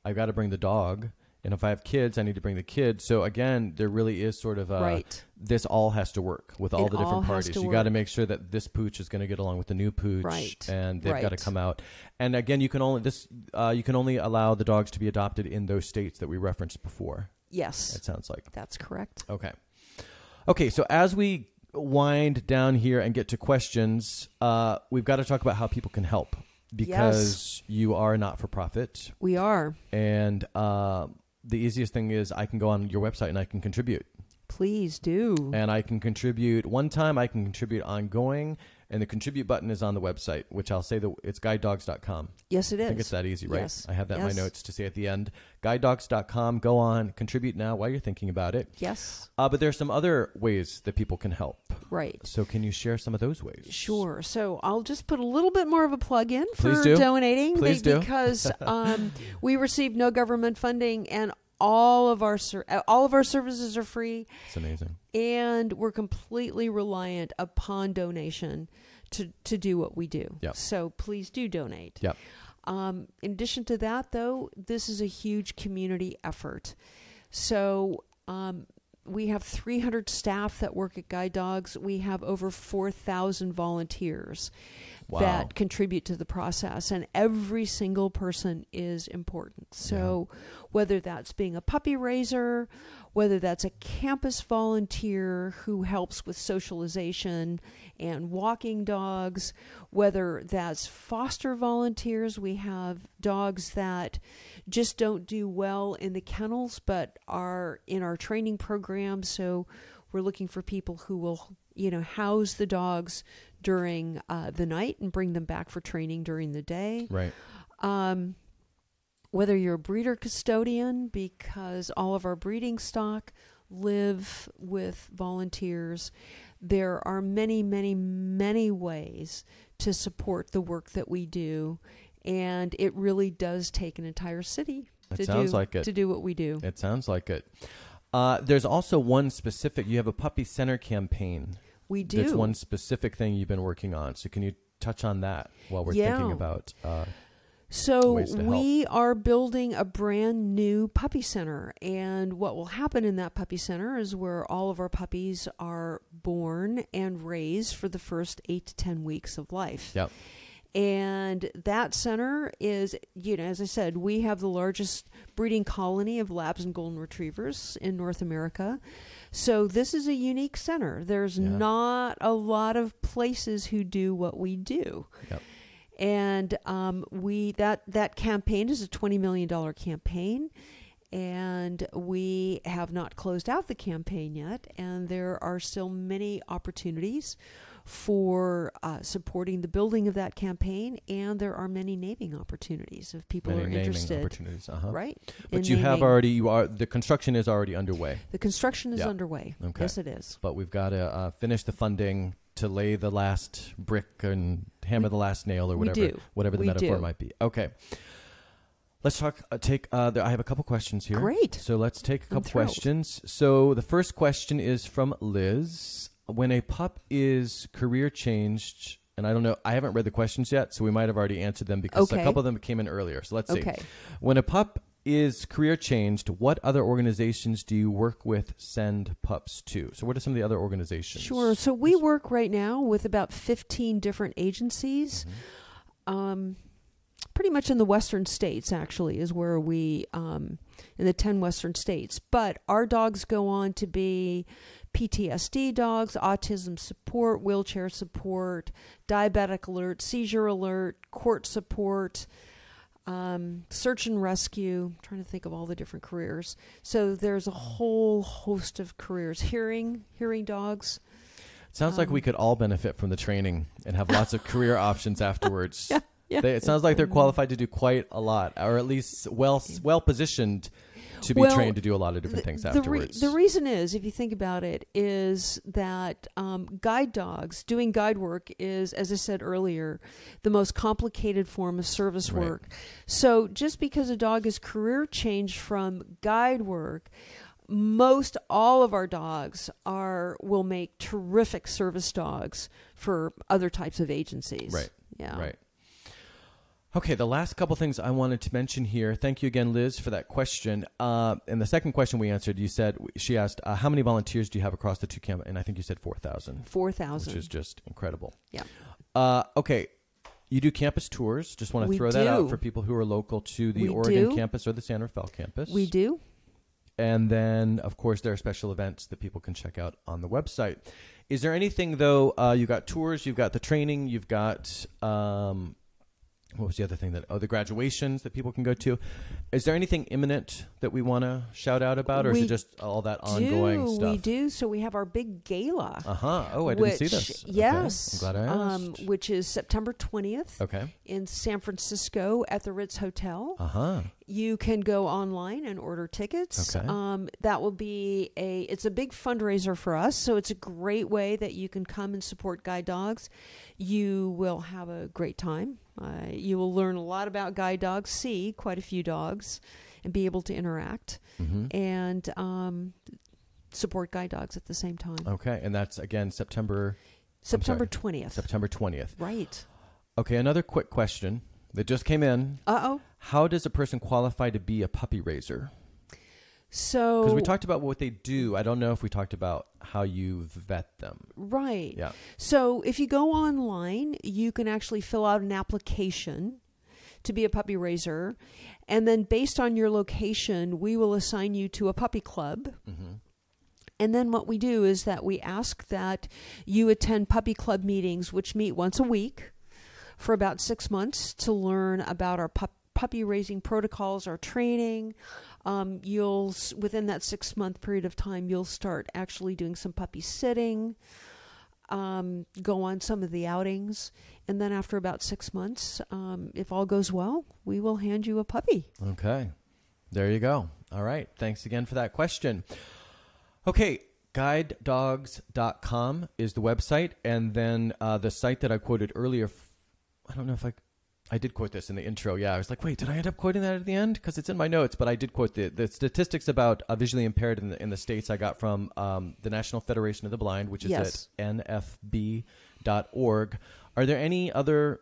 I've got to bring the dog. And if I have kids, I need to bring the kids. So again, there really is sort of a, Right. this all has to work with all It the different has parties. You got to make sure that this pooch is going to get along with the new pooch, Right. and they've got to come out. And again, you can only this uh, you can only allow the dogs to be adopted in those states that we referenced before. Yes, It sounds like that's correct. okay. Okay, so as we wind down here and get to questions, uh, we've got to talk about how people can help because you are a not for profit, We are. and uh, the easiest thing is I can go on your website and I can contribute. Please do. and I can contribute one time. I can contribute ongoing, and the contribute button is on the website, which I'll say that it's guidedogs.com. yes, it is. I think it's that easy, right? Yes. I have that in my notes to say at the end. Guidedogs.com. Go on, contribute now while you're thinking about it. Yes, Uh, but there's some other ways that people can help. right. So can you share some of those ways? Sure. So I'll just put a little bit more of a plug in for Please do. donating Please be- do. because um, we receive no government funding and all of our ser- all of our services are free It's amazing. and we're completely reliant upon donation to to do what we do. Yep. So please do donate. Yep. Um, in addition to that, though, this is a huge community effort. So um, we have 300 staff that work at Guide Dogs. We have over 4,000 volunteers Wow. that contribute to the process, and every single person is important. So whether that's being a puppy raiser, whether that's a campus volunteer who helps with socialization and walking dogs, whether that's foster volunteers, we have dogs that just don't do well in the kennels but are in our training program. So we're looking for people who will, you know, house the dogs during uh, the night and bring them back for training during the day Right. um, whether you're a breeder custodian, because all of our breeding stock live with volunteers. There are many, many, many ways to support the work that we do, and it really does take an entire city It to sounds do like it. to do what we do. It sounds like it. Uh, there's also one specific. You have a puppy center campaign. We do. It's one specific thing you've been working on. So can you touch on that while we're Yeah. thinking about? Uh, So we are building a brand new puppy center, and what will happen in that puppy center is where all of our puppies are born and raised for the first eight to ten weeks of life. Yep. And that center is, you know, as I said, we have the largest breeding colony of labs and golden retrievers in North America. So this is a unique center. There's Yeah. not a lot of places who do what we do Yep. and um, we that that campaign is a twenty million dollar campaign, and we have not closed out the campaign yet, and there are still many opportunities for uh, supporting the building of that campaign, and there are many naming opportunities if people Many are naming interested. opportunities. Uh-huh. Right, But you have already. You are the construction is already underway. the construction is Yeah. underway. Okay. Yes, it is. But we've got to uh, finish the funding to lay the last brick and hammer the last nail or we whatever. Whatever the We metaphor do. might be. Okay. Let's talk. Uh, take. Uh, there, I have a couple questions here. Great. So let's take a couple questions. So the first question is from Liz. When a pup is career changed, and I don't know, I haven't read the questions yet, so we might have already answered them because a couple of them came in earlier. So let's see. When a pup is career changed, what other organizations do you work with send pups to? So what are some of the other organizations? Sure. So we work right now with about 15 different agencies. Um, pretty much in the western states, actually, is where we, um, in the 10 western states. But our dogs go on to be PTSD dogs, autism support, wheelchair support, diabetic alert, seizure alert, court support. Um, search and rescue. I'm trying to think of all the different careers. So there's a whole host of careers. Hearing, hearing dogs. Sounds like we Um, could all benefit from the training and have lots of career options afterwards. Yeah. Yeah. They, it sounds like they're qualified to do quite a lot, or at least well well positioned to be Well, trained to do a lot of different things the, re- afterwards. the reason is, if you think about it, is that um, guide dogs doing guide work is, as I said earlier, the most complicated form of service Right. work. So just because a dog is career changed from guide work. Most all of our dogs are will make terrific service dogs for other types of agencies. Right. Yeah. Right. Okay, the last couple things I wanted to mention here. Thank you again, Liz, for that question. Uh, and the second question we answered, you said she asked, uh, "How many volunteers do you have across the two camp?" And I think you said four thousand. Four thousand, which is just incredible. Yeah. Uh, okay, you do campus tours. Just want to We throw that out for people who are local to the We Oregon do. campus or the San Rafael campus. We do. And then, of course, there are special events that people can check out on the website. Is there anything though? Uh, you got tours, you've got the training, you've got um, what was the other thing that? Oh, the graduations that people can go to. Is there anything imminent that we want to shout out about, or is it just all that ongoing stuff? We do. So we have our big gala. Uh huh. Oh, I didn't see which- this. Okay, Yes. I'm glad I Um, asked. which is September 20th okay. in San Francisco at the Ritz Hotel. Uh huh. You can go online and order tickets. Okay. Um, that will be a. It's a big fundraiser for us, so it's a great way that you can come and support guide dogs. You will have a great time. Uh, you will learn a lot about guide dogs, see quite a few dogs, and be able to interact hmm and um, support guide dogs at the same time. Okay, and that's again September September 20th. September twentieth. Right. Okay, another quick question that just came in. Uh oh. How does a person qualify to be a puppy raiser? So Because we talked about what they do. I don't know if we talked about how you vet them. right. Yeah. So if you go online, you can actually fill out an application to be a puppy raiser, and then based on your location, we will assign you to a puppy club. Mm-hmm. And then what we do is that we ask that you attend puppy club meetings, which meet once a week for about six months to learn about our pup- puppy raising protocols, our training. Um, you'll within that six month period of time, you'll start actually doing some puppy sitting, um, go on some of the outings, and then after about six months, um, if all goes well, we will hand you a puppy. Okay. There you go. All right. Thanks again for that question. Okay. Guidedogs.com is the website. And then uh, the site that I quoted earlier, I don't know if I. I did quote this in the intro. Yeah, I was like, wait, did I end up quoting that at the end? Because it's in my notes, but I did quote the, the statistics about uh, visually impaired in the, in the states I got from um, the National Federation of the Blind, which is Yes. at nfb.org. Are there any other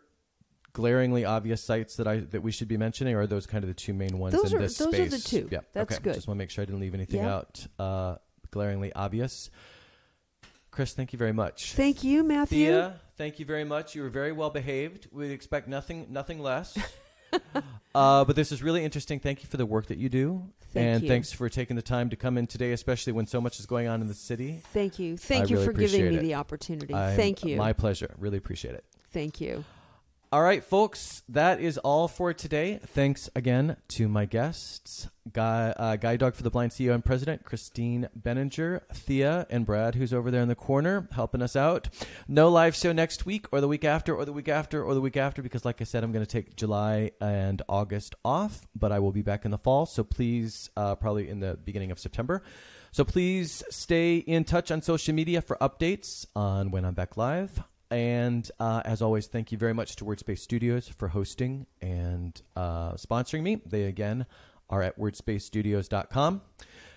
glaringly obvious sites that I that we should be mentioning, or are those kind of the two main ones Those in are- this those are space? the two. Yeah, That's okay. good. Just want to make sure I didn't leave anything Yeah. out uh, glaringly obvious. Chris, thank you very much. Thank you, Matthew. Thea, thank you very much. You were very well behaved. We'd expect nothing nothing less. uh, but this is really interesting. Thank you for the work that you do, Thank and you. thanks for taking the time to come in today, especially when so much is going on in the city. Thank you. Thank I you really for giving me it. the opportunity. I'm- Thank you. My pleasure. Really appreciate it. Thank you. All right, folks, that is all for today. Thanks again to my guests, Guy, uh, Guide Dog for the Blind CEO and President, Christine Benninger, Thea, and Brad, who's over there in the corner helping us out. No live show next week, or the week after, or the week after, or the week after, because, like I said, I'm going to take July and August off, but I will be back in the fall. So please, uh, probably in the beginning of September. So please stay in touch on social media for updates on when I'm back live. And uh, as always, thank you very much to Wordspace Studios for hosting and uh, sponsoring me. They again are at wordspacesstudios.com.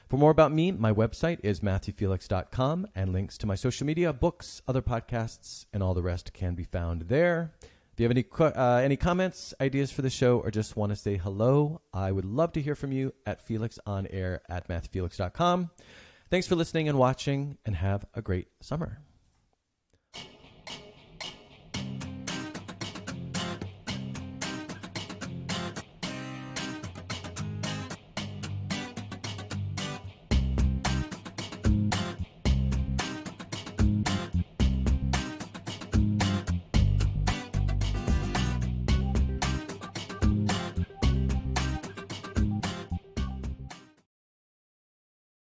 For more about me, my website is matthewfelix.com, and links to my social media, books, other podcasts, and all the rest can be found there. If you have any uh, any comments, ideas for the show, or just want to say hello, I would love to hear from you at felixonair at matthewfelix.com. Thanks for listening and watching, and have a great summer.